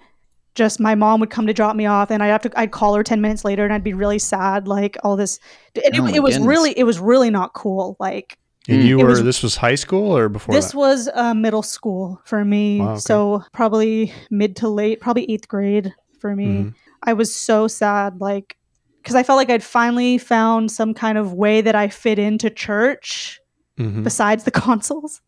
Just my mom would come to drop me off and I'd have to I'd call her 10 minutes later and I'd be really sad like all this and Oh it, it was goodness. really it was really not cool like And Mm. you It were was- this was high school or before this that? was uh, middle school for me Wow, okay. so probably mid to late probably 8th grade for me Mhm. I was so sad, like, because I felt like I'd finally found some kind of way that I fit into church Mhm. besides the consoles,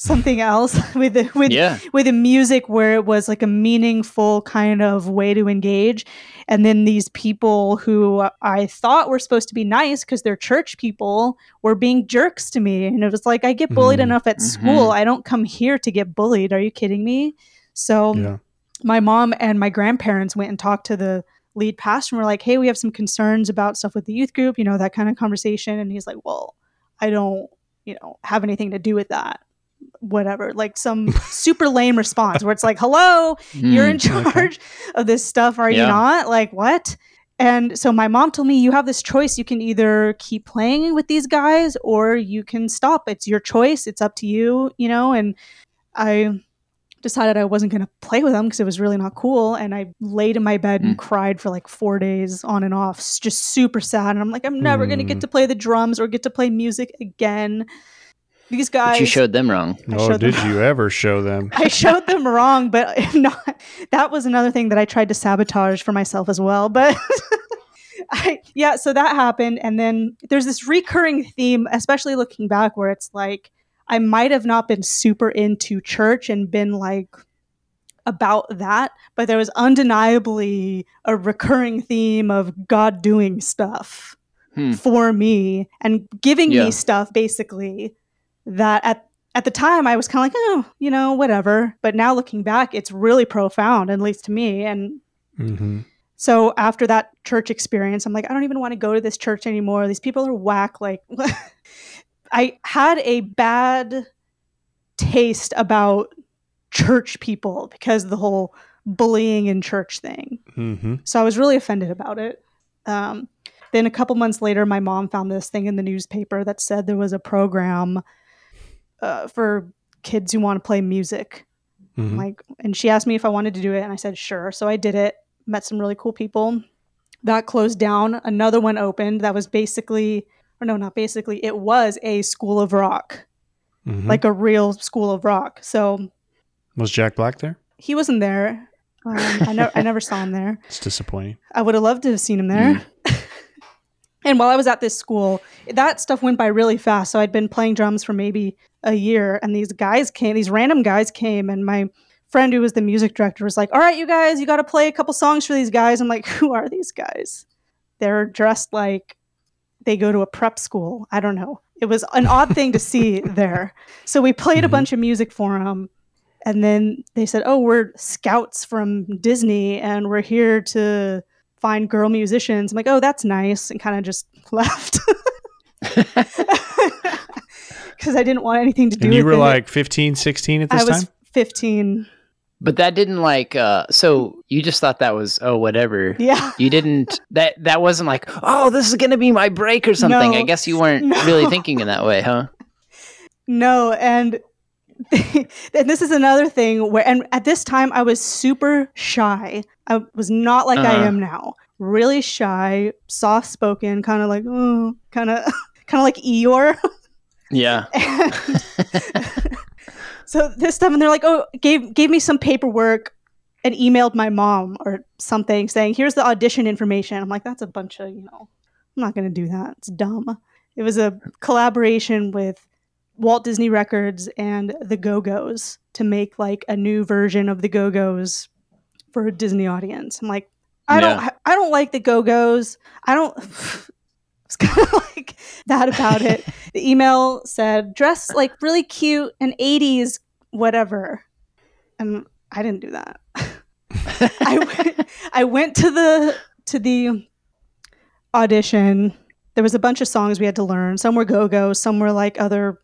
something else with the, with yeah. with the music where it was like a meaningful kind of way to engage, and then these people who I thought were supposed to be nice because they're church people were being jerks to me, and it was like I get bullied Mhm. enough at school. I don't come here to get bullied. Are you kidding me? So Yeah. my mom and my grandparents went and talked to the lead pastor and were like, hey, we have some concerns about stuff with the youth group, you know, that kind of conversation. And he's like, well, I don't, you know, have anything to do with that. Whatever. Like some super lame response where it's like, hello, you're in Mm, okay. charge of this stuff, are you not? Like, what? And so my mom told me, you have this choice. You can either keep playing with these guys or you can stop. It's your choice. It's up to you, you know? And I decided I wasn't going to play with them because it was really not cool. And I laid in my bed and cried for like four days on and off, just super sad. And I'm like, I'm never going to Mm. get to play the drums or get to play music again. These guys. But you showed them wrong. I Oh, them- did you ever show them? I showed them wrong, but if not, that was another thing that I tried to sabotage for myself as well. But I, yeah, so that happened. And then there's this recurring theme, especially looking back, where it's like I might have not been super into church and been like about that, but there was undeniably a recurring theme of God doing stuff Hmm. for me and giving Yeah. me stuff basically that at at the time I was kind of like, oh, you know, whatever. But now looking back, it's really profound, at least to me. And Mm-hmm. so after that church experience, I'm like, I don't even want to go to this church anymore. These people are whack. Like, I had a bad taste about church people because of the whole bullying in church thing. Mm-hmm. So I was really offended about it. Um, then a couple months later, my mom found this thing in the newspaper that said there was a program uh, for kids who want to play music. Mhm. Like, and she asked me if I wanted to do it, and I said sure. So I did it. Met some really cool people. That closed down. Another one opened. That was basically, or no, not basically. It was a school of rock, Mhm. like a real school of rock. So was Jack Black there? he wasn't there. Um, I, ne- I never saw him there. It's disappointing. I would have loved to have seen him there. and while I was at this school, that stuff went by really fast. So I'd been playing drums for maybe a year, and these guys came, these random guys came, and my friend who was the music director was like, All right, you guys, you got to play a couple songs for these guys. I'm like, Who are these guys? They're dressed like they go to a prep school. I don't know. It was an odd thing to see there. So we played a Mhm. bunch of music for them. And then they said, Oh, we're scouts from Disney and we're here to find girl musicians. I'm like, Oh, that's nice. And kind of just left. Because I didn't want anything to do And you with were it. like 15, 16 at this time? I was time? 15. But that didn't like. uh So you just thought that was oh whatever. Yeah. You didn't. That that wasn't like oh this is gonna be my break or something. No. I guess you weren't No. really thinking in that way, huh? No, and and this is another thing where and at this time I was super shy. I was not like I Uh-huh. am now. Really shy, soft spoken, kind of like oh, kind of kind of like Eeyore. Yeah. So this stuff, and they're like, oh, gave gave me some paperwork and emailed my mom or something saying, here's the audition information. I'm like, that's a bunch of, you know, I'm not gonna do that. It's dumb. It was a collaboration with Walt Disney Records and the Go Go's to make like a new version of the Go Go's for a Disney audience. I'm like, I don't, I don't like the Go Go's. I don't. It's kind of like that about it. The email said, dress like really cute and 80s, whatever. And I didn't do that. I went, I went to the to the audition. There was a bunch of songs we had to learn. Some were go-go, some were like other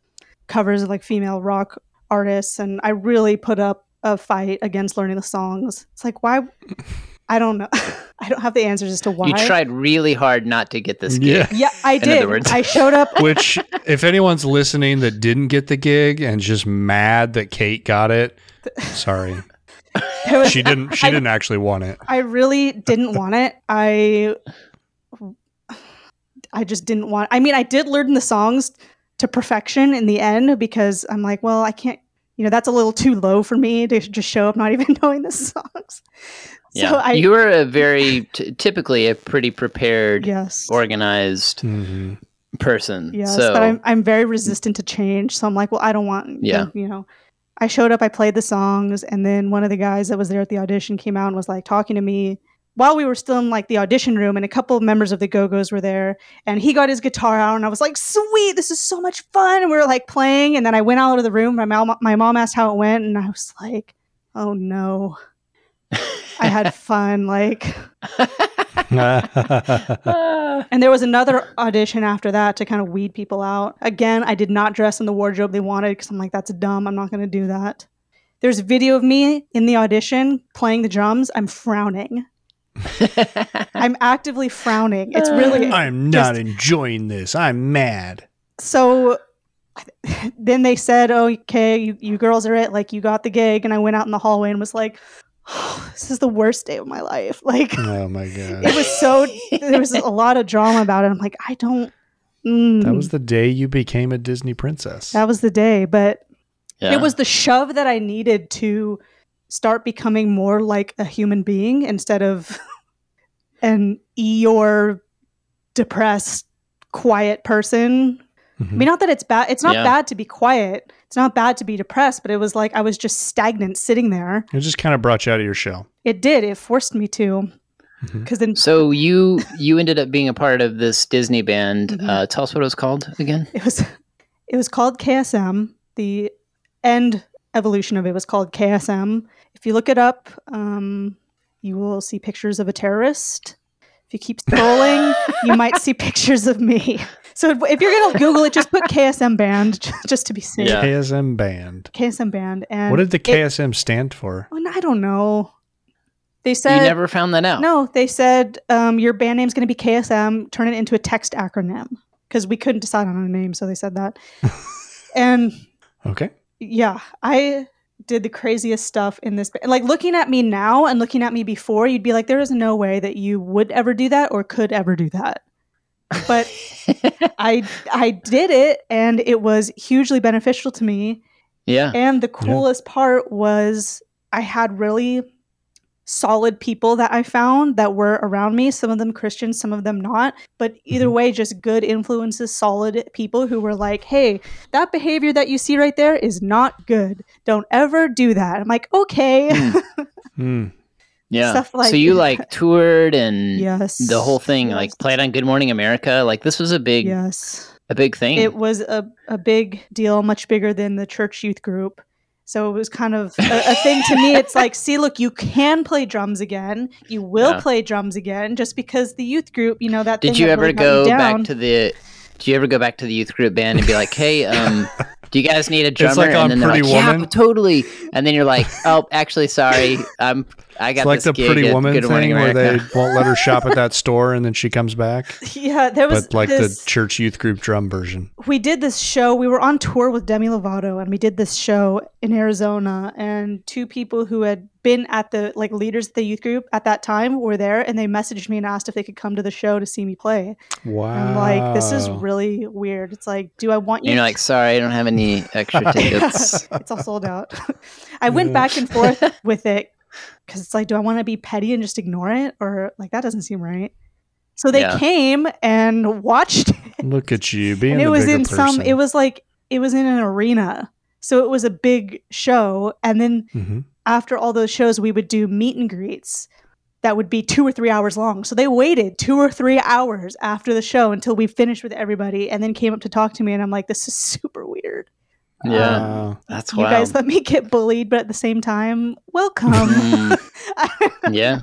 covers of like female rock artists and I really put up a fight against learning the songs. It's like why I don't know. I don't have the answers as to why. You tried really hard not to get this gig. Yeah, I other did. words. I showed up Which, if anyone's listening that didn't get the gig and just mad that Kate got it, sorry, there was- she didn't. She I- didn't actually want it. I really didn't want it. I I just didn't want I mean, I did learn the songs to perfection in the end because I'm like, well, I can't you know, that's a little too low for me to just show up not even knowing the songs. Yeah. So I you were a very t- typically a pretty prepared, yes. organized Mhm. person. Yes, so but I'm I'm very resistant to change. So I'm like, well, I don't want. Yeah. you know. I showed up, I played the songs, and then one of the guys that was there at the audition came out and was like talking to me while we were still in like the audition room, and a couple of members of the Go Go's were there, and he got his guitar out, and I was like, sweet, this is so much fun, and we were like playing, and then I went out of the room. My mom, my mom asked how it went, and I was like, oh no. I had fun, like And there was another audition after that to kind of weed people out. Again, I did not dress in the wardrobe they wanted because I'm like, that's dumb. I'm not going to do that. There's a video of me in the audition playing the drums. I'm frowning. I'm actively frowning. It's really I'm not enjoying this. I'm mad. so. Then they said, "Oh, okay, you, you girls are it. Like you got the gig." And I went out in the hallway and was like, oh, "This is the worst day of my life." Like Oh my god. it was so. There was a lot of drama about it. I'm like, I don't. mm. That was the day you became a Disney princess. That was the day, but Yeah. it was the shove that I needed to start becoming more like a human being instead of an Eeyore depressed, quiet person. I Mhm. mean, not that it's bad. It's not Yeah. bad to be quiet. It's not bad to be depressed, but it was like I was just stagnant sitting there. It just kind of brought you out of your shell. It did. It forced me to. Because then So you you ended up being a part of this Disney band. Mhm. Uh, tell us what it was called again. it was it was called KSM. The end evolution of it was called KSM. If you look it up, um, you will see pictures of a terrorist. If you keep scrolling, you might see pictures of me. So if, if you're gonna Google it, just put KSM band just to be safe. Yeah. KSM band. KSM band. And What did the it- KSM stand for? Oh, I don't know. They said you never found that out. no. They said um, your band name's going to be KSM. Turn it into a text acronym because we couldn't decide on a name, so they said that. and Okay. yeah, I did the craziest stuff in this. Like looking at me now and looking at me before, you'd be like, there is no way that you would ever do that or could ever do that. But I I did it, and it was hugely beneficial to me. yeah. And the coolest part was I had really solid people that I found that were around me, some of them Christians, some of them not. But either Mhm. way, just good influences, solid people who were like, hey, that behavior that you see right there is not good. Don't ever do that. I'm like, okay. Hmm. Yeah. Stuff like so you that. like toured and yes. the whole thing, Yes. like played on Good Morning America. Like this was a big Yes. a big thing. It was a, a big deal, much bigger than the church youth group. So it was kind of a, a thing to me. It's like, see, look, you can play drums again. You will Yeah. play drums again, just because the youth group, you know, that. Did thing you that ever really go back to the did you ever go back to the youth group band and be like, "Hey, um, do you guys need a drummer?" like and then they're Pretty like, "Yeah, totally." And then you're like, "Oh, actually, sorry, I'm I got It's like this the gig Pretty Woman Good Morning thing where they won't let her shop at that store and then she comes back. Yeah, there was But like this. the church youth group drum version. we did this show. We were on tour with Demi Lovato, and we did this show in Arizona. And two people who had been at the like leaders of the youth group at that time were there, and they messaged me and asked if they could come to the show to see me play. Wow. I'm like, this is really weird. It's like, do I want you? You're like, "Sorry, I don't have any extra tickets." it's all sold out. I went Yeah. back and forth with it because it's like, do I want to be petty and just ignore it, or like that doesn't seem right. So they Yeah. came and watched it, Look at you being and it the was bigger in some. It was like it was in an arena, so it was a big show. And then Mhm. after all those shows, we would do meet and greets. That would be two or three hours long. So they waited two or three hours after the show until we finished with everybody, and then came up to talk to me. And I'm like, this is super weird. Yeah, Wow. that's you wild. guys let me get bullied, but at the same time, welcome. Mm. yeah.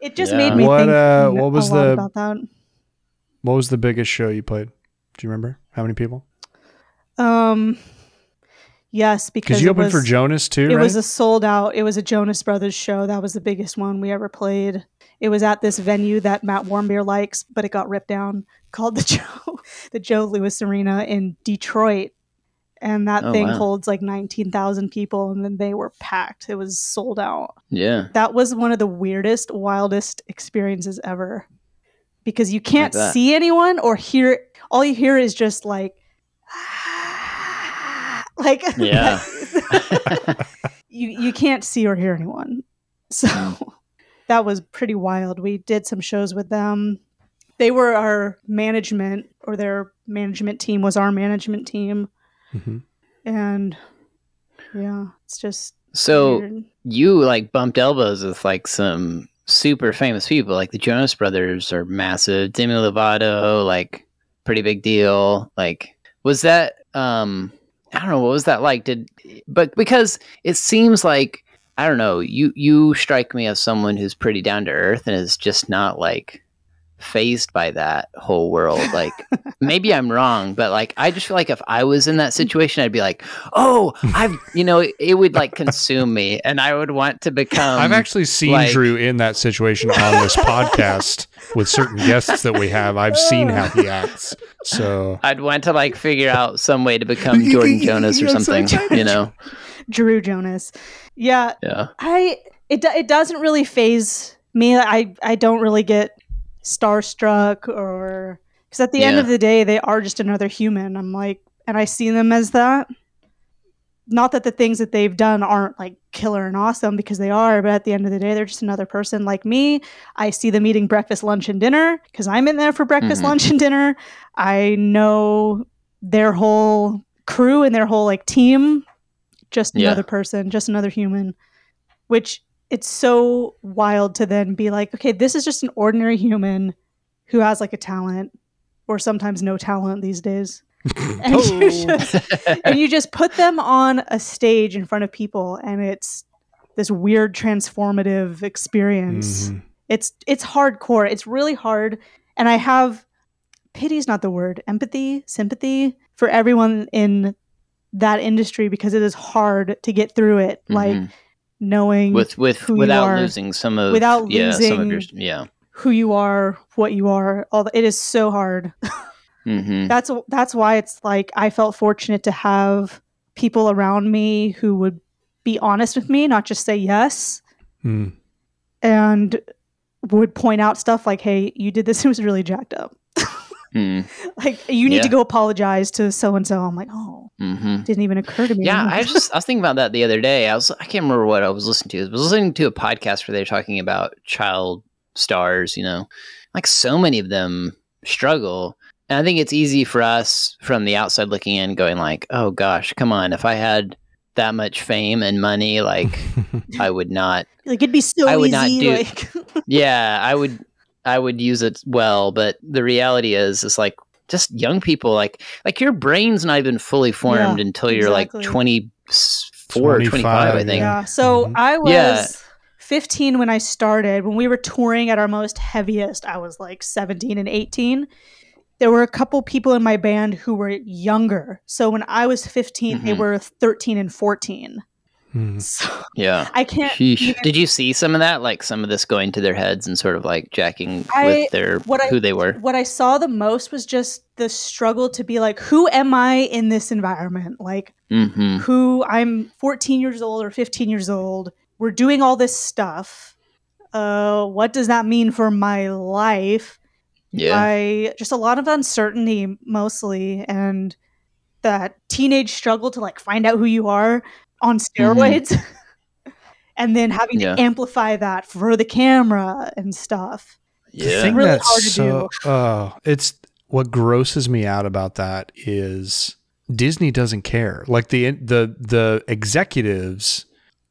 it just Yeah. made me What, think uh, what was lot the- about that. What was the biggest show you played? Do you remember? How many people? Um, yes, because Because you it opened was, for Jonas too, It right? was a sold out. It was a Jonas Brothers show. That was the biggest one we ever played. It was at this venue that Matt Warmbier likes, but it got ripped down. Called the Joe, the Joe Louis Arena in Detroit, and that Oh, thing wow. holds like nineteen thousand people, and then they were packed. It was sold out. Yeah. that was one of the weirdest, wildest experiences ever. Because you can't that. see anyone or hear all you hear is just like like Yeah. you you can't see or hear anyone. So mm. that was pretty wild. We did some shows with them. They were our management or their management team was our management team Mhm. and yeah, it's just So weird. you like bumped elbows with like some super famous people, like the Jonas Brothers are massive. Demi Lovato, like pretty big deal. Like, was that um, I don't know, what was that like? Did but because it seems like I don't know, you you strike me as someone who's pretty down to earth and is just not like fazed by that whole world. Like maybe I'm wrong, but like I just feel like if I was in that situation, I'd be like, oh, I've you know, it, it would like consume me, and I would want to become. I've actually seen like- Drew in that situation on this podcast with certain guests that we have. I've seen how he acts. So I'd want to like figure out some way to become Jordan Jonas or something. you know? Drew Jonas. Yeah, Yeah. I it it doesn't really faze me. I I don't really get starstruck or because at the end of the day they are just another human. I'm like, and I see them as that. not that the things that they've done aren't like killer and awesome because they are, but at the end of the day, they're just another person like me. I see them eating breakfast, lunch, and dinner because I'm in there for breakfast, Mhm. lunch, and dinner. I know their whole crew and their whole like team, just Yeah. another person, just another human, which it's so wild to then be like, okay, this is just an ordinary human who has like a talent or sometimes no talent these days. And, you just, and you just put them on a stage in front of people and it's this weird transformative experience. Mhm. It's it's hardcore. It's really hard and I have pity is not the word, empathy, sympathy for everyone in that industry because it is hard to get through it like Mhm. Knowing with with who you without are, losing some of without yeah some of your losing- yeah. who you are, what you are. All the, it is so hard. hmm that's that's why it's like I felt fortunate to have people around me who would be honest with me, not just say yes, Mm. and would point out stuff like, "Hey, you did this. It was really jacked up. Mm Like you need to go apologize to so and so." I'm like, "Oh, hmm didn't even occur to me." Yeah, I just I was thinking about that the other day. I was I can't remember what I was listening to. I was listening to a podcast where they were talking about child stars. You know, like so many of them struggle, and I think it's easy for us from the outside looking in, going like, "Oh gosh, come on! If I had that much fame and money, like I would not. like it'd be so I would easy. not do- like Yeah, I would. I would use it well, but the reality is, it's like just young people, like like your brain's not even fully formed Yeah, until you're exactly. like 24, 25, 25, I think. Yeah. So Mhm. I was Yeah. 15 when I started. When we were touring at our most heaviest, I was like 17 and 18. There were a couple people in my band who were younger. So when I was 15, they Mhm. were 13 and 14. Mhm. So Yeah. I can't. Sheesh. even- Did you see some of that? Like some of this going to their heads and sort of like jacking I- with their what I- who they were. What I saw the most was just the struggle to be like, who am I in this environment? Like, Mm-hmm. who I'm 14 years old or 15 years old. We're doing all this stuff. Uh, what does that mean for my life? Yeah. I just a lot of uncertainty mostly, and that teenage struggle to like find out who you are on mm-hmm. steroids, and then having Yeah. to amplify that for the camera and stuff. The yeah. thing Really that's hard to so, Oh, it's what grosses me out about that is Disney doesn't care. Like the the the executives,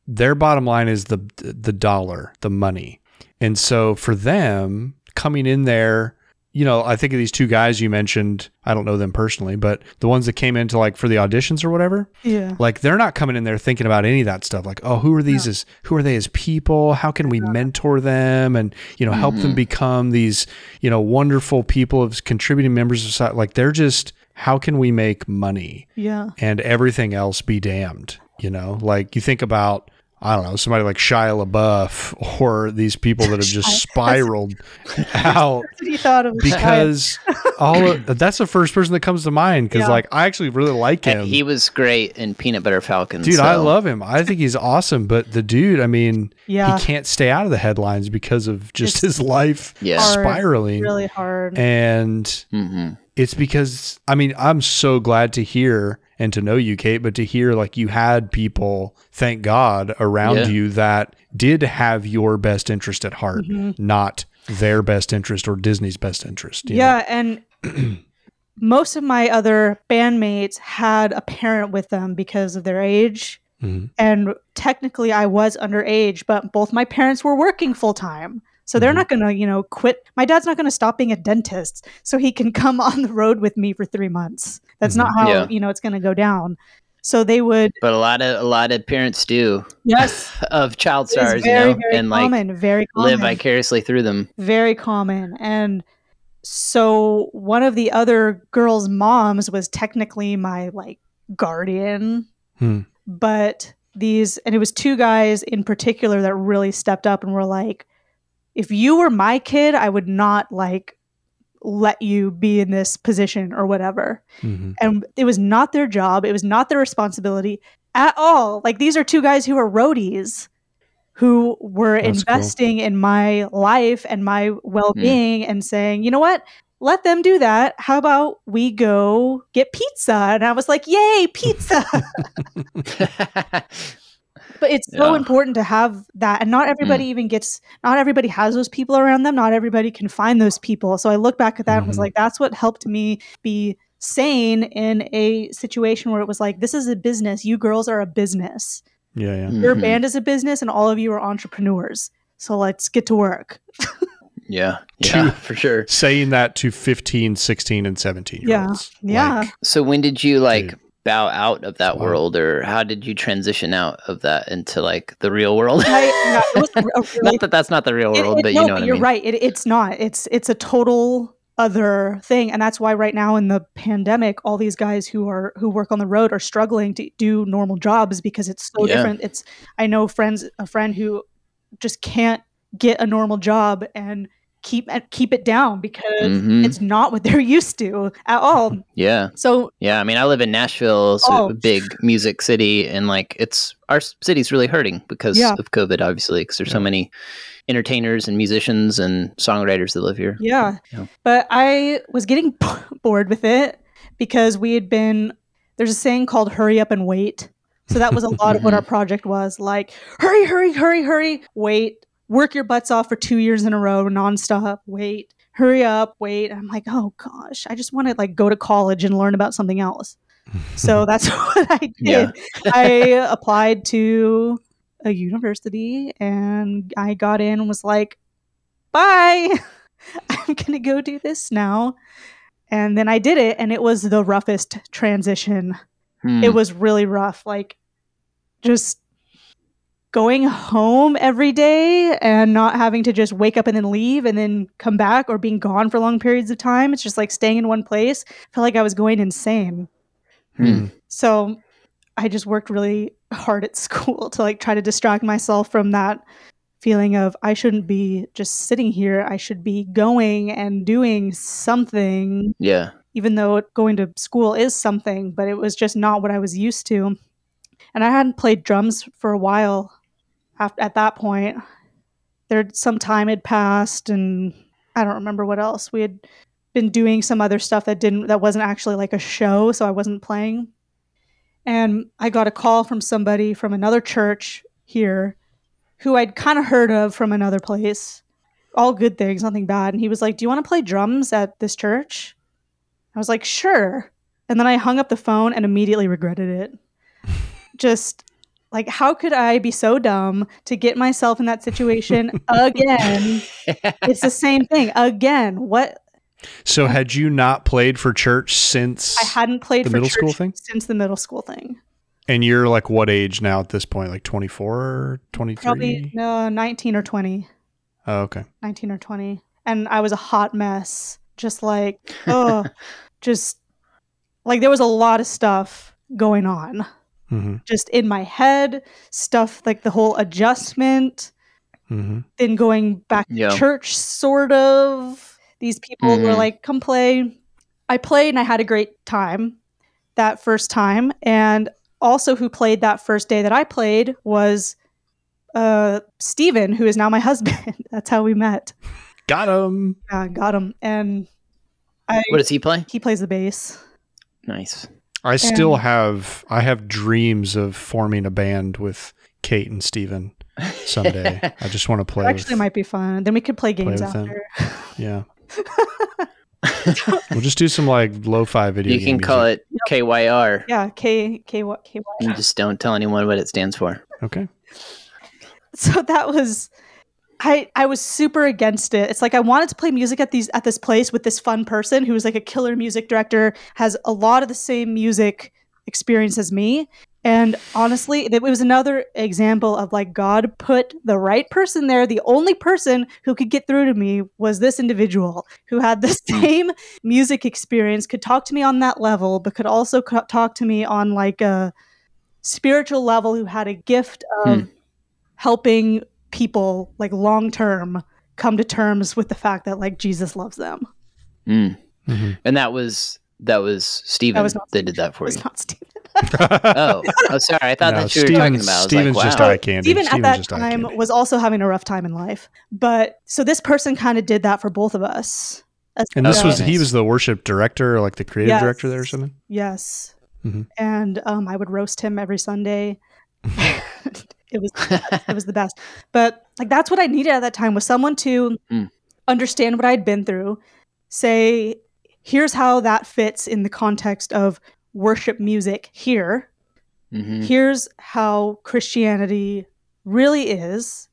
their bottom line is the the dollar, the money, and so for them coming in there. You know, I think of these two guys you mentioned. I don't know them personally, but the ones that came into like for the auditions or whatever, Yeah, like they're not coming in there thinking about any of that stuff. Like, oh, who are these as who are they as people? How can we mentor them and you know help them Mhm. become these you know wonderful people of contributing members of society? Like they're just how can we make money yeah, and everything else be damned? You know, like you think about. I don't know, somebody like Shia LaBeouf or these people that have just Shia- spiraled out That's what he thought of because all of, that's the first person that comes to mind because Yeah. like I actually really like him. He was great in Peanut Butter Falcon. Dude, I love him. I think he's awesome. But the dude, I mean, yeah, he can't stay out of the headlines because of just It's his life Yeah. hard. spiraling. really hard. And hmm it's because, I mean, I'm so glad to hear and to know you, Kate, but to hear like you had people, thank God, around Yeah. you that did have your best interest at heart, Mhm. not their best interest or Disney's best interest. you know? Yeah, and most of my other bandmates had a parent with them because of their age. Mhm. And technically, I was underage, but both my parents were working full time. So they're Mhm. not going to, you know, quit. My dad's not going to stop being a dentist so he can come on the road with me for three months. That's not how, Yeah. you know, it's going to go down. So they would, But a lot of a lot of parents do yes, of child stars, very, you know, very and like common, very common. live vicariously through them. very common and so one of the other girls moms was technically my like guardian Hmm. but these and it was two guys in particular that really stepped up and were like if you were my kid i would not like let you be in this position or whatever Mhm. and it was not their job it was not their responsibility at all like these are two guys who are roadies who were That's cool. investing in my life and my well-being and saying you know what let them do that. How about we go get pizza? And I was like, yay, pizza. but it's so Yeah. important to have that. And not everybody even gets, not everybody has those people around them. Not everybody can find those people. So I look back at that and was Mhm. like, that's what helped me be sane in a situation where it was like, this is a business. You girls are a business. Yeah, yeah. Your Mhm. band is a business, and all of you are entrepreneurs. So let's get to work. Yeah, yeah, Two- for sure. Saying that to 15, 16, and 17 year Yeah. olds. Yeah. So when did you like Dude. Bow out of that Wow. world, or how did you transition out of that into like the real world? I, yeah, it was a really not that that's not the real world, it- but no, you know what I you're mean. right. It, it's not. It's it's a total other thing, and that's why right now in the pandemic, all these guys who are who work on the road are struggling to do normal jobs because it's so Yeah. different. It's I know friends a friend who just can't get a normal job and keep keep it down because Mhm. it's not what they're used to at all. Yeah, So yeah. I mean, I live in Nashville, so Oh. a big music city, and like it's our city's really hurting because Yeah. of COVID, obviously, because there's so many entertainers and musicians and songwriters that live here. Yeah. Yeah. But I was getting bored with it because we had been there's a saying called hurry up and wait. So that was a lot of what our project was like hurry, hurry, hurry, hurry, wait, work your butts off for two years in a row, nonstop, wait, hurry up, wait. I'm like, oh gosh, I just want to like go to college and learn about something else. So that's what I did. Yeah. I applied to a university and I got in and was like, bye. I'm going to go do this now. And then I did it, and it was the roughest transition. Hmm. It was really rough. Like, just going home every day and not having to just wake up and then leave and then come back or being gone for long periods of time. It's just like staying in one place. I felt like I was going insane. Hmm. So I just worked really hard at school to like try to distract myself from that feeling of I shouldn't be just sitting here. I should be going and doing something, yeah. even though going to school is something, but it was just not what I was used to. And I hadn't played drums for a while after, at that point. There some time had passed and I don't remember what else. We had been doing some other stuff that didn't that wasn't actually like a show, so I wasn't playing. And I got a call from somebody from another church here who I'd kind of heard of from another place. All good things, nothing bad. And he was like, Do you want to play drums at this church? I was like, Sure. And then I hung up the phone and immediately regretted it. Just like, how could I be so dumb to get myself in that situation again? it's the same thing again. What So had you not played for church since I hadn't played The for middle church school thing? since the middle school thing. and you're like what age now at this point? Like 24, 23? Probably no, 19 or 20. Oh, okay. 19 or 20 and i was a hot mess just like oh just like there was a lot of stuff going on hmm just in my head stuff like the whole adjustment hmm then going back Yeah. to church sort of these people were Mhm. like come play i played and i had a great time that first time and also who played that first day that i played was uh steven who is now my husband that's how we met Got him. yeah got him and i What does he play? he plays the bass Nice. I still have I have dreams of forming a band with Kate and Steven someday. I just want to play It actually with might be fun then we could play games with them. after Yeah. we'll just do some like lo-fi video You game can call music. it KYR. yeah k k what k y You just don't tell anyone what it stands for. Okay. so that was I I was super against it. It's like I wanted to play music at these at this place with this fun person who was like a killer music director, has a lot of the same music experience as me. And honestly, it was another example of like God put the right person there. The only person who could get through to me was this individual who had the hmm. same music experience, could talk to me on that level, but could also co- talk to me on like a spiritual level, who had a gift hmm. of helping people like long term come to terms with the fact that like Jesus loves them. Mm. Mhm. And that was that was Steven That that, was not did that for you. not Steven. Oh, oh, sorry. I thought No, that's what you were talking about. I Steven's like, just eye candy. Steven at that just time was also having a rough time in life. But so this person kind of did that for both of us. As- And this was he was the worship director, like the creative Yes. director there or something. yes. Mhm. And um, I would roast him every Sunday. it was it was the best. But like that's what I needed at that time was someone to Mm. understand what I'd been through, say, here's how that fits in the context of worship music here. Mhm. Here's how Christianity really is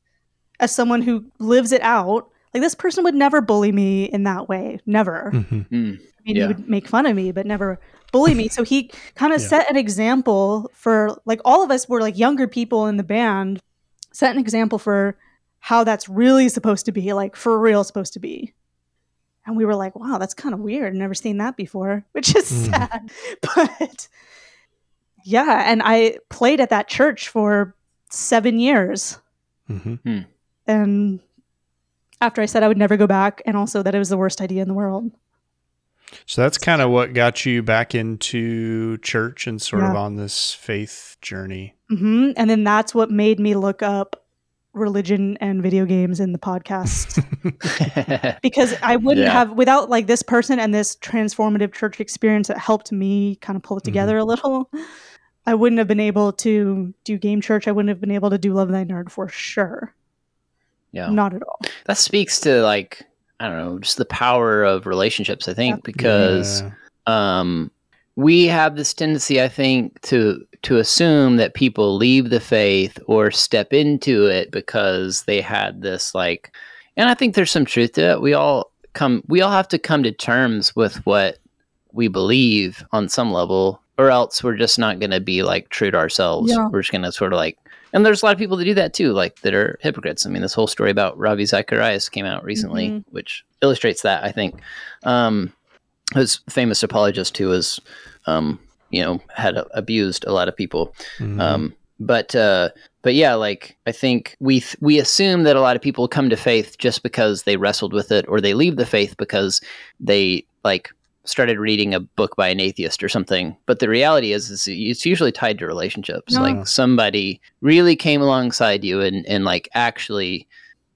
as someone who lives it out. Like this person would never bully me in that way. Never. Mhm. Mm. I mean, Yeah. he would make fun of me, but never bully me. So he kind of Yeah. set an example for like all of us were like younger people in the band, set an example for how that's really supposed to be, like for real supposed to be. And we were like, wow, that's kind of weird. Never seen that before, which is Mm. sad. But yeah, and I played at that church for seven years. Mhm. And after I said I would never go back, and also that it was the worst idea in the world. So that's kind of what got you back into church and sort of on this faith journey. hmm And then that's what made me look up religion and video games in the podcast because I wouldn't Yeah. have without like this person and this transformative church experience that helped me kind of pull it together a little. I wouldn't have been able to do game church. I wouldn't have been able to do Love Thy Nerd for sure. yeah. Not at all. that speaks to like I don't know, just the power of relationships. I think because Yeah. um, we have this tendency, I think, to to assume that people leave the faith or step into it because they had this like, and I think there's some truth to it. We all come, we all have to come to terms with what we believe on some level, or else we're just not going to be like true to ourselves. Yeah. We're just going to sort of like. And there's a lot of people that do that too, like that are hypocrites. I mean, this whole story about Ravi Zacharias came out recently, Mhm. which illustrates that. I think um, his famous apologist who was, um, you know, had uh, abused a lot of people. Mhm. Um, but uh, but yeah, like I think we th- we assume that a lot of people come to faith just because they wrestled with it, or they leave the faith because they like started reading a book by an atheist or something. But the reality is, is it's usually tied to relationships. Yeah. Like somebody really came alongside you and and like actually.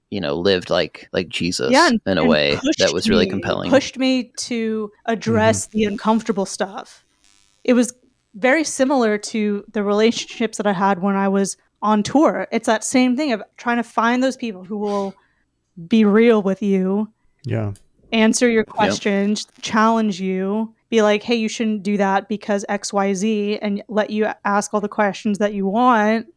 You know, lived like like Jesus Yeah, and- in a way that was really me- compelling. Pushed me to address mm-hmm. the uncomfortable stuff. It was very similar to the relationships that I had when I was on tour. It's that same thing of trying to find those people who will be real with you, yeah. Answer your questions, challenge you, be like, hey, you shouldn't do that because XYZ, and let you ask all the questions that you want.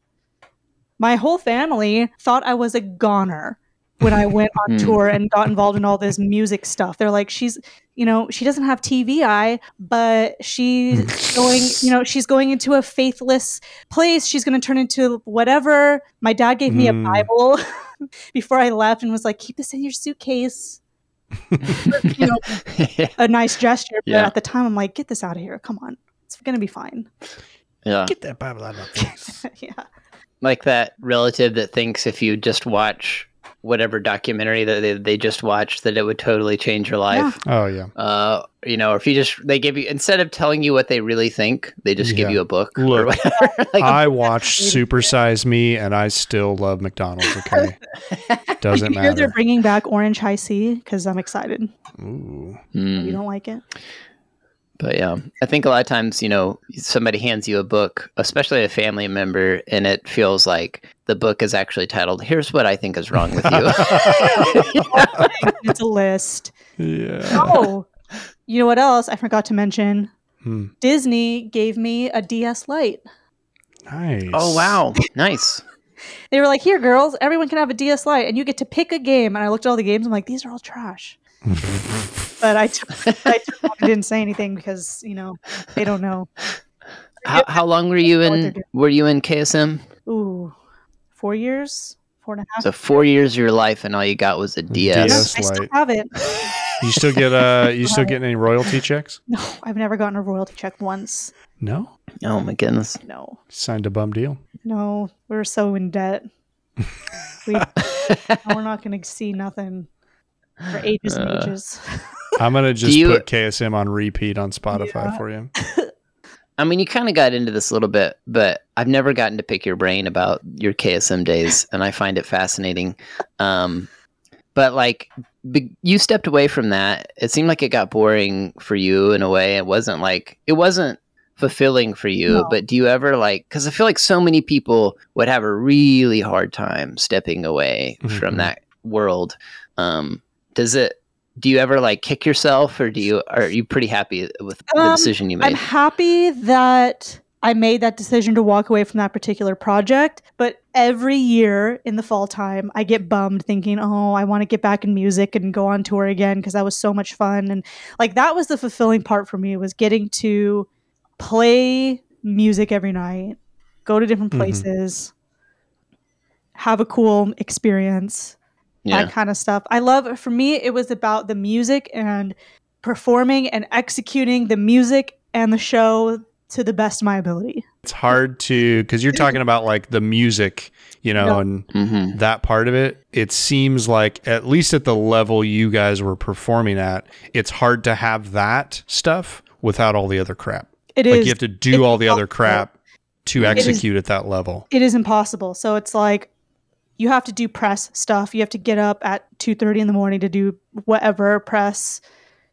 My whole family thought I was a goner when I went on Hmm. tour and got involved in all this music stuff. They're like, she's, you know, she doesn't have TV eye, but she's going, you know, she's going into a faithless place. She's going to turn into whatever. My dad gave me a Hmm. Bible before I left and was like, keep this in your suitcase. you know, a nice gesture. But Yeah. at the time, I'm like, get this out of here. Come on. It's going to be fine. yeah. Get that Bible out of my face. yeah. like that relative that thinks if you just watch whatever documentary that they, they just watched that it would totally change your life oh yeah. uh you know or if you just they give you instead of telling you what they really think they just give you a book Look, whatever like I watched Super Size Me and I still love McDonald's. Okay, doesn't you hear they're bringing back Orange Hi-C because I'm excited. Ooh. Hmm. You don't like it? but yeah i think a lot of times you know somebody hands you a book especially a family member and it feels like the book is actually titled here's what i think is wrong with you it's a list. Yeah. Oh, you know what else I forgot to mention? Hmm. Disney gave me a DS Lite. Nice. oh wow nice They were like, "Here, girls, everyone can have a DS Lite, and you get to pick a game." And I looked at all the games. I'm like, "These are all trash." but I, I, didn't say anything because you know they don't know. how, how long were you Know what they're in were you in ksm Ooh, four years, four and a half. so four years of your life and all you got was a ds DS. I still have it. You still get uh you still getting any royalty checks? No, I've never gotten a royalty check once. No. oh my goodness No, Signed a bum deal. no, we're so in debt. We, we're not going to see nothing for ages and Uh, ages. I'm gonna just you- put KSM on repeat on Spotify Yeah. for you. I mean, you kind of got into this a little bit, but I've never gotten to pick your brain about your KSM days, and I find it fascinating. Um, but like be- you stepped away from that. It seemed like it got boring for you in a way. It wasn't like it wasn't fulfilling for you. No. But do you ever like? Because I feel like so many people would have a really hard time stepping away Mhm. from that world. Um, does it? Do you ever like kick yourself, or do you are you pretty happy with the Um, decision you made? I'm happy that I made that decision to walk away from that particular project. But every year in the fall time, I get bummed thinking, oh, I want to get back in music and go on tour again because that was so much fun. And like that was the fulfilling part for me was getting to play music every night, go to different Mhm. places, have a cool experience yeah, that kind of stuff. I love for me it was about the music and performing and executing the music and the show to the best of my ability. It's hard to because you're talking about like the music, you know, No. and hmm that part of it. It seems like at least at the level you guys were performing at, it's hard to have that stuff without all the other crap. It like is you have to do it's all the other crap to It is- execute at that level. it is impossible. So it's like you have to do press stuff. You have to get up at 2:30 in the morning to do whatever press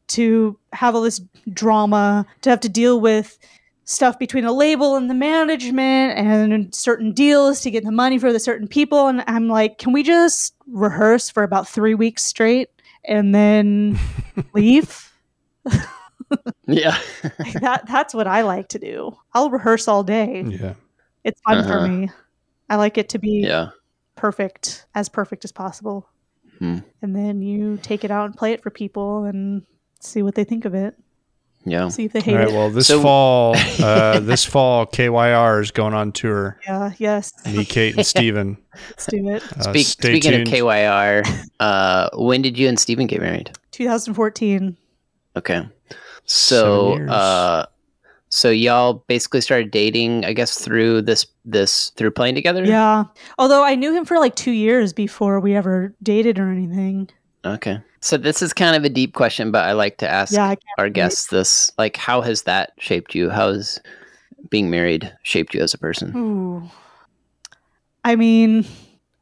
to have all this drama, to have to deal with stuff between the label and the management and certain deals to get the money for the certain people and I'm like, "Can we just rehearse for about 3 weeks straight and then leave?" yeah, Like that that's what I like to do. I'll rehearse all day. Yeah. It's fun Uh-huh. for me. I like it to be yeah. Perfect, as perfect as possible. Hmm. And then you take it out and play it for people and see what they think of it. Yeah. See if they hate right. it. Well, this So- fall, uh, this fall, KYR is going on tour. Yeah, yes. Me, Kate, and Steven. Let's do it. Uh, Speak, speaking tuned. of KYR, uh, when did you and Steven get married? 2014. Okay. So, Seven years. uh, so y'all basically started dating, I guess, through this this through playing together. Yeah. Although I knew him for like two years before we ever dated or anything. Okay. So this is kind of a deep question, but I like to ask Yeah, our relate. guests this: like, how has that shaped you? How has being married shaped you as a person? Ooh. I mean,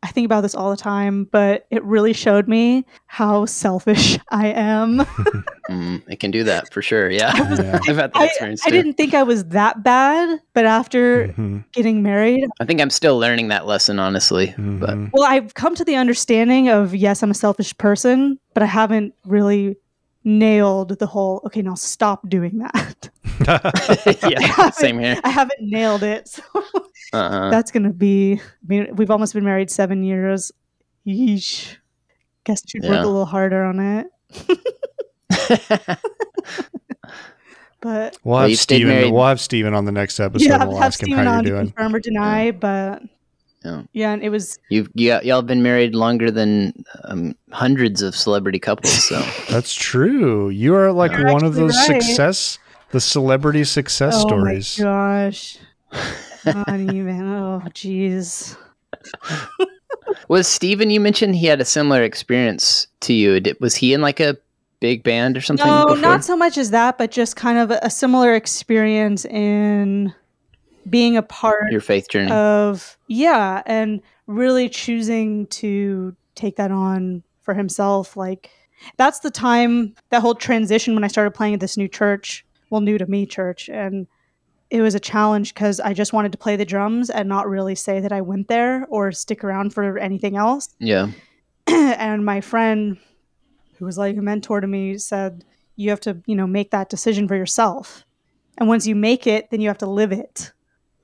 I think about this all the time, but it really showed me how selfish I am. Mm, it can do that for sure. Yeah, Yeah. I've had that I, experience I too. didn't think I was that bad, but after Mhm, getting married, I think I'm still learning that lesson, honestly. But mhm. well, I've come to the understanding of yes, I'm a selfish person, but I haven't really nailed the whole okay, now stop doing that. yeah, same here. I haven't nailed it. So Uh-uh. that's going to be, I mean, we've almost been married seven years. Yeesh. Guess should work Yeah. a little harder on it. But We'll Well, have Steven. We'll have Steven on the next episode. yeah, we'll have ask him Steven how on you're to doing. confirm or deny. But Yeah. yeah, and it was You've you, y'all have been married longer than um, hundreds of celebrity couples. So That's true. You are like You're one of those right. success, the celebrity success oh stories. my gosh. Not even. Oh, jeez. was Steven, You mentioned he had a similar experience to you. Did, was he in like a big band or something? No, before? not so much as that, but just kind of a similar experience in being a part your faith journey. of yeah and really choosing to take that on for himself like that's the time that whole transition when i started playing at this new church well new to me church and it was a challenge because i just wanted to play the drums and not really say that i went there or stick around for anything else yeah. and my friend who was like a mentor to me said you have to you know make that decision for yourself and once you make it then you have to live it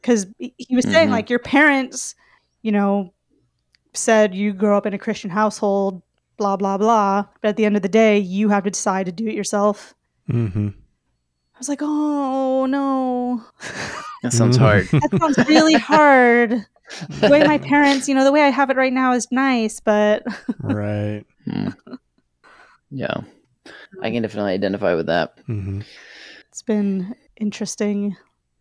because he was saying Mhm. like your parents you know said you grow up in a christian household blah blah blah but at the end of the day you have to decide to do it yourself hmm i was like oh no That sounds Mhm. hard. that sounds really hard the way my parents you know the way i have it right now is nice but Right. Hmm. Yeah. I can definitely identify with that. hmm it's been interesting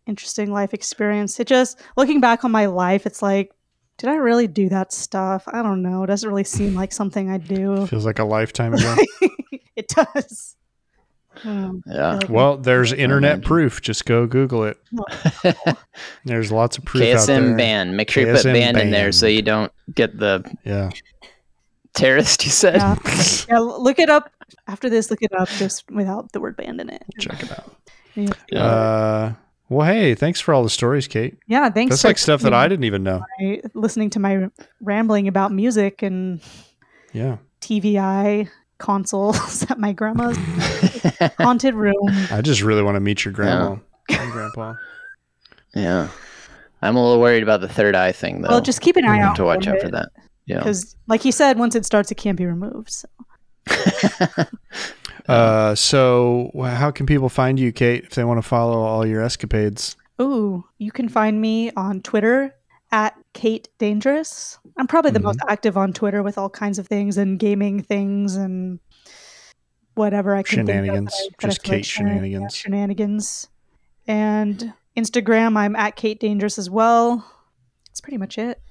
interesting life experience it just looking back on my life it's like did i really do that stuff i don't know it doesn't really seem like something i do Feels like a lifetime ago. it does Um, Yeah. like- well, there's internet proof. Just go Google it. There's lots of proof out there. KSM band. Make sure you put KSM band in there so you don't get the Yeah. terrorist. You said. Yeah. yeah, look it up after this. Look it up just without the word band in it. Check it out. Yeah, Yeah. Uh, well, hey, thanks for all the stories, Kate. yeah thanks. That's for like stuff that I didn't even know. my- listening to my rambling about music and Yeah. TVI consoles at my grandma's haunted room. I just really want to meet your grandma and grandpa. yeah. I'm a little worried about the third eye thing, though. Well, just keep an eye out to watch out for that. Yeah. because, like you said, once it starts, it can't be removed. So. Uh, so how can people find you, Kate, if they want to follow all your escapades? Ooh, you can find me on Twitter at Kate Dangerous. I'm probably the most active on Twitter with all kinds of things and gaming things and whatever I can Shenanigans. think of that I- that Just like Kate. Yeah, shenanigans. shenanigans. And Instagram, I'm at Kate Dangerous as well. That's pretty much it.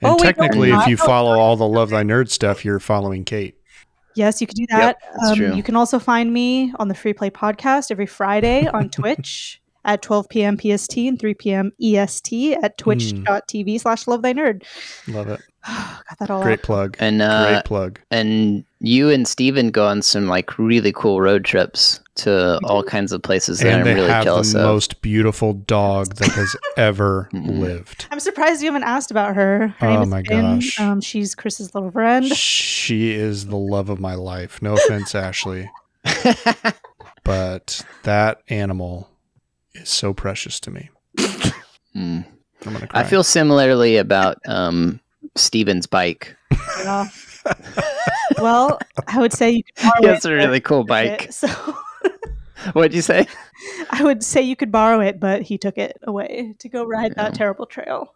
And Oh, wait, no, technically, if you follow all the Love Thy Nerd stuff, you're following Kate. Yes, you can do that. that's um. You can also find me on the Free Play Podcast every Friday on Twitch at 12 p.m. PST and 3 p.m. EST Hmm. at twitch.tv slash love thy nerd. Love it. Got that all Great out. plug. and uh, Great plug. and you and Steven go on some like really cool road trips to all kinds of places that And I'm they really have jealous the of. most beautiful dog that has ever Mhm. lived. I'm surprised you haven't asked about her. Her Oh my Finn. gosh. Um, she's Chris's little friend. She is the love of my life. No offense, Ashley, but that animal is so precious to me. Mm. I'm gonna cry. I feel similarly about um, Steven's bike. Yeah. well, I would say you could borrow He it. has a really cool bike. it. So What'd you say? I would say you could borrow it, but he took it away to go ride Yeah. that terrible trail.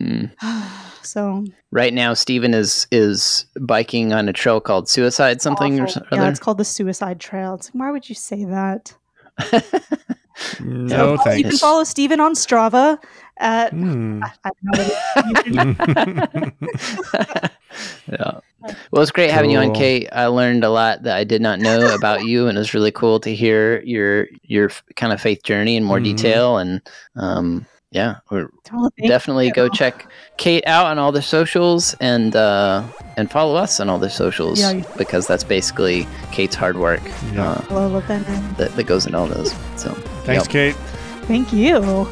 Mm. so Right now, Steven is is biking on a trail called Suicide something or something. Yeah, it's called the Suicide Trail. It's like, why would you say that? no You can follow Steven on Strava at Hmm. I don't know what yeah. Well, it's great having you on, Kate. I learned a lot that I did not know about you, and it was really cool to hear your your kind of faith journey in more Mhm. detail. And um, yeah, we're Well, definitely you. go check Kate out on all the socials and uh, and follow us on all the socials Yeah, you- because that's basically Kate's hard work Yeah. uh, that that, that goes in all those. So Thanks, yep. Kate. Thank you.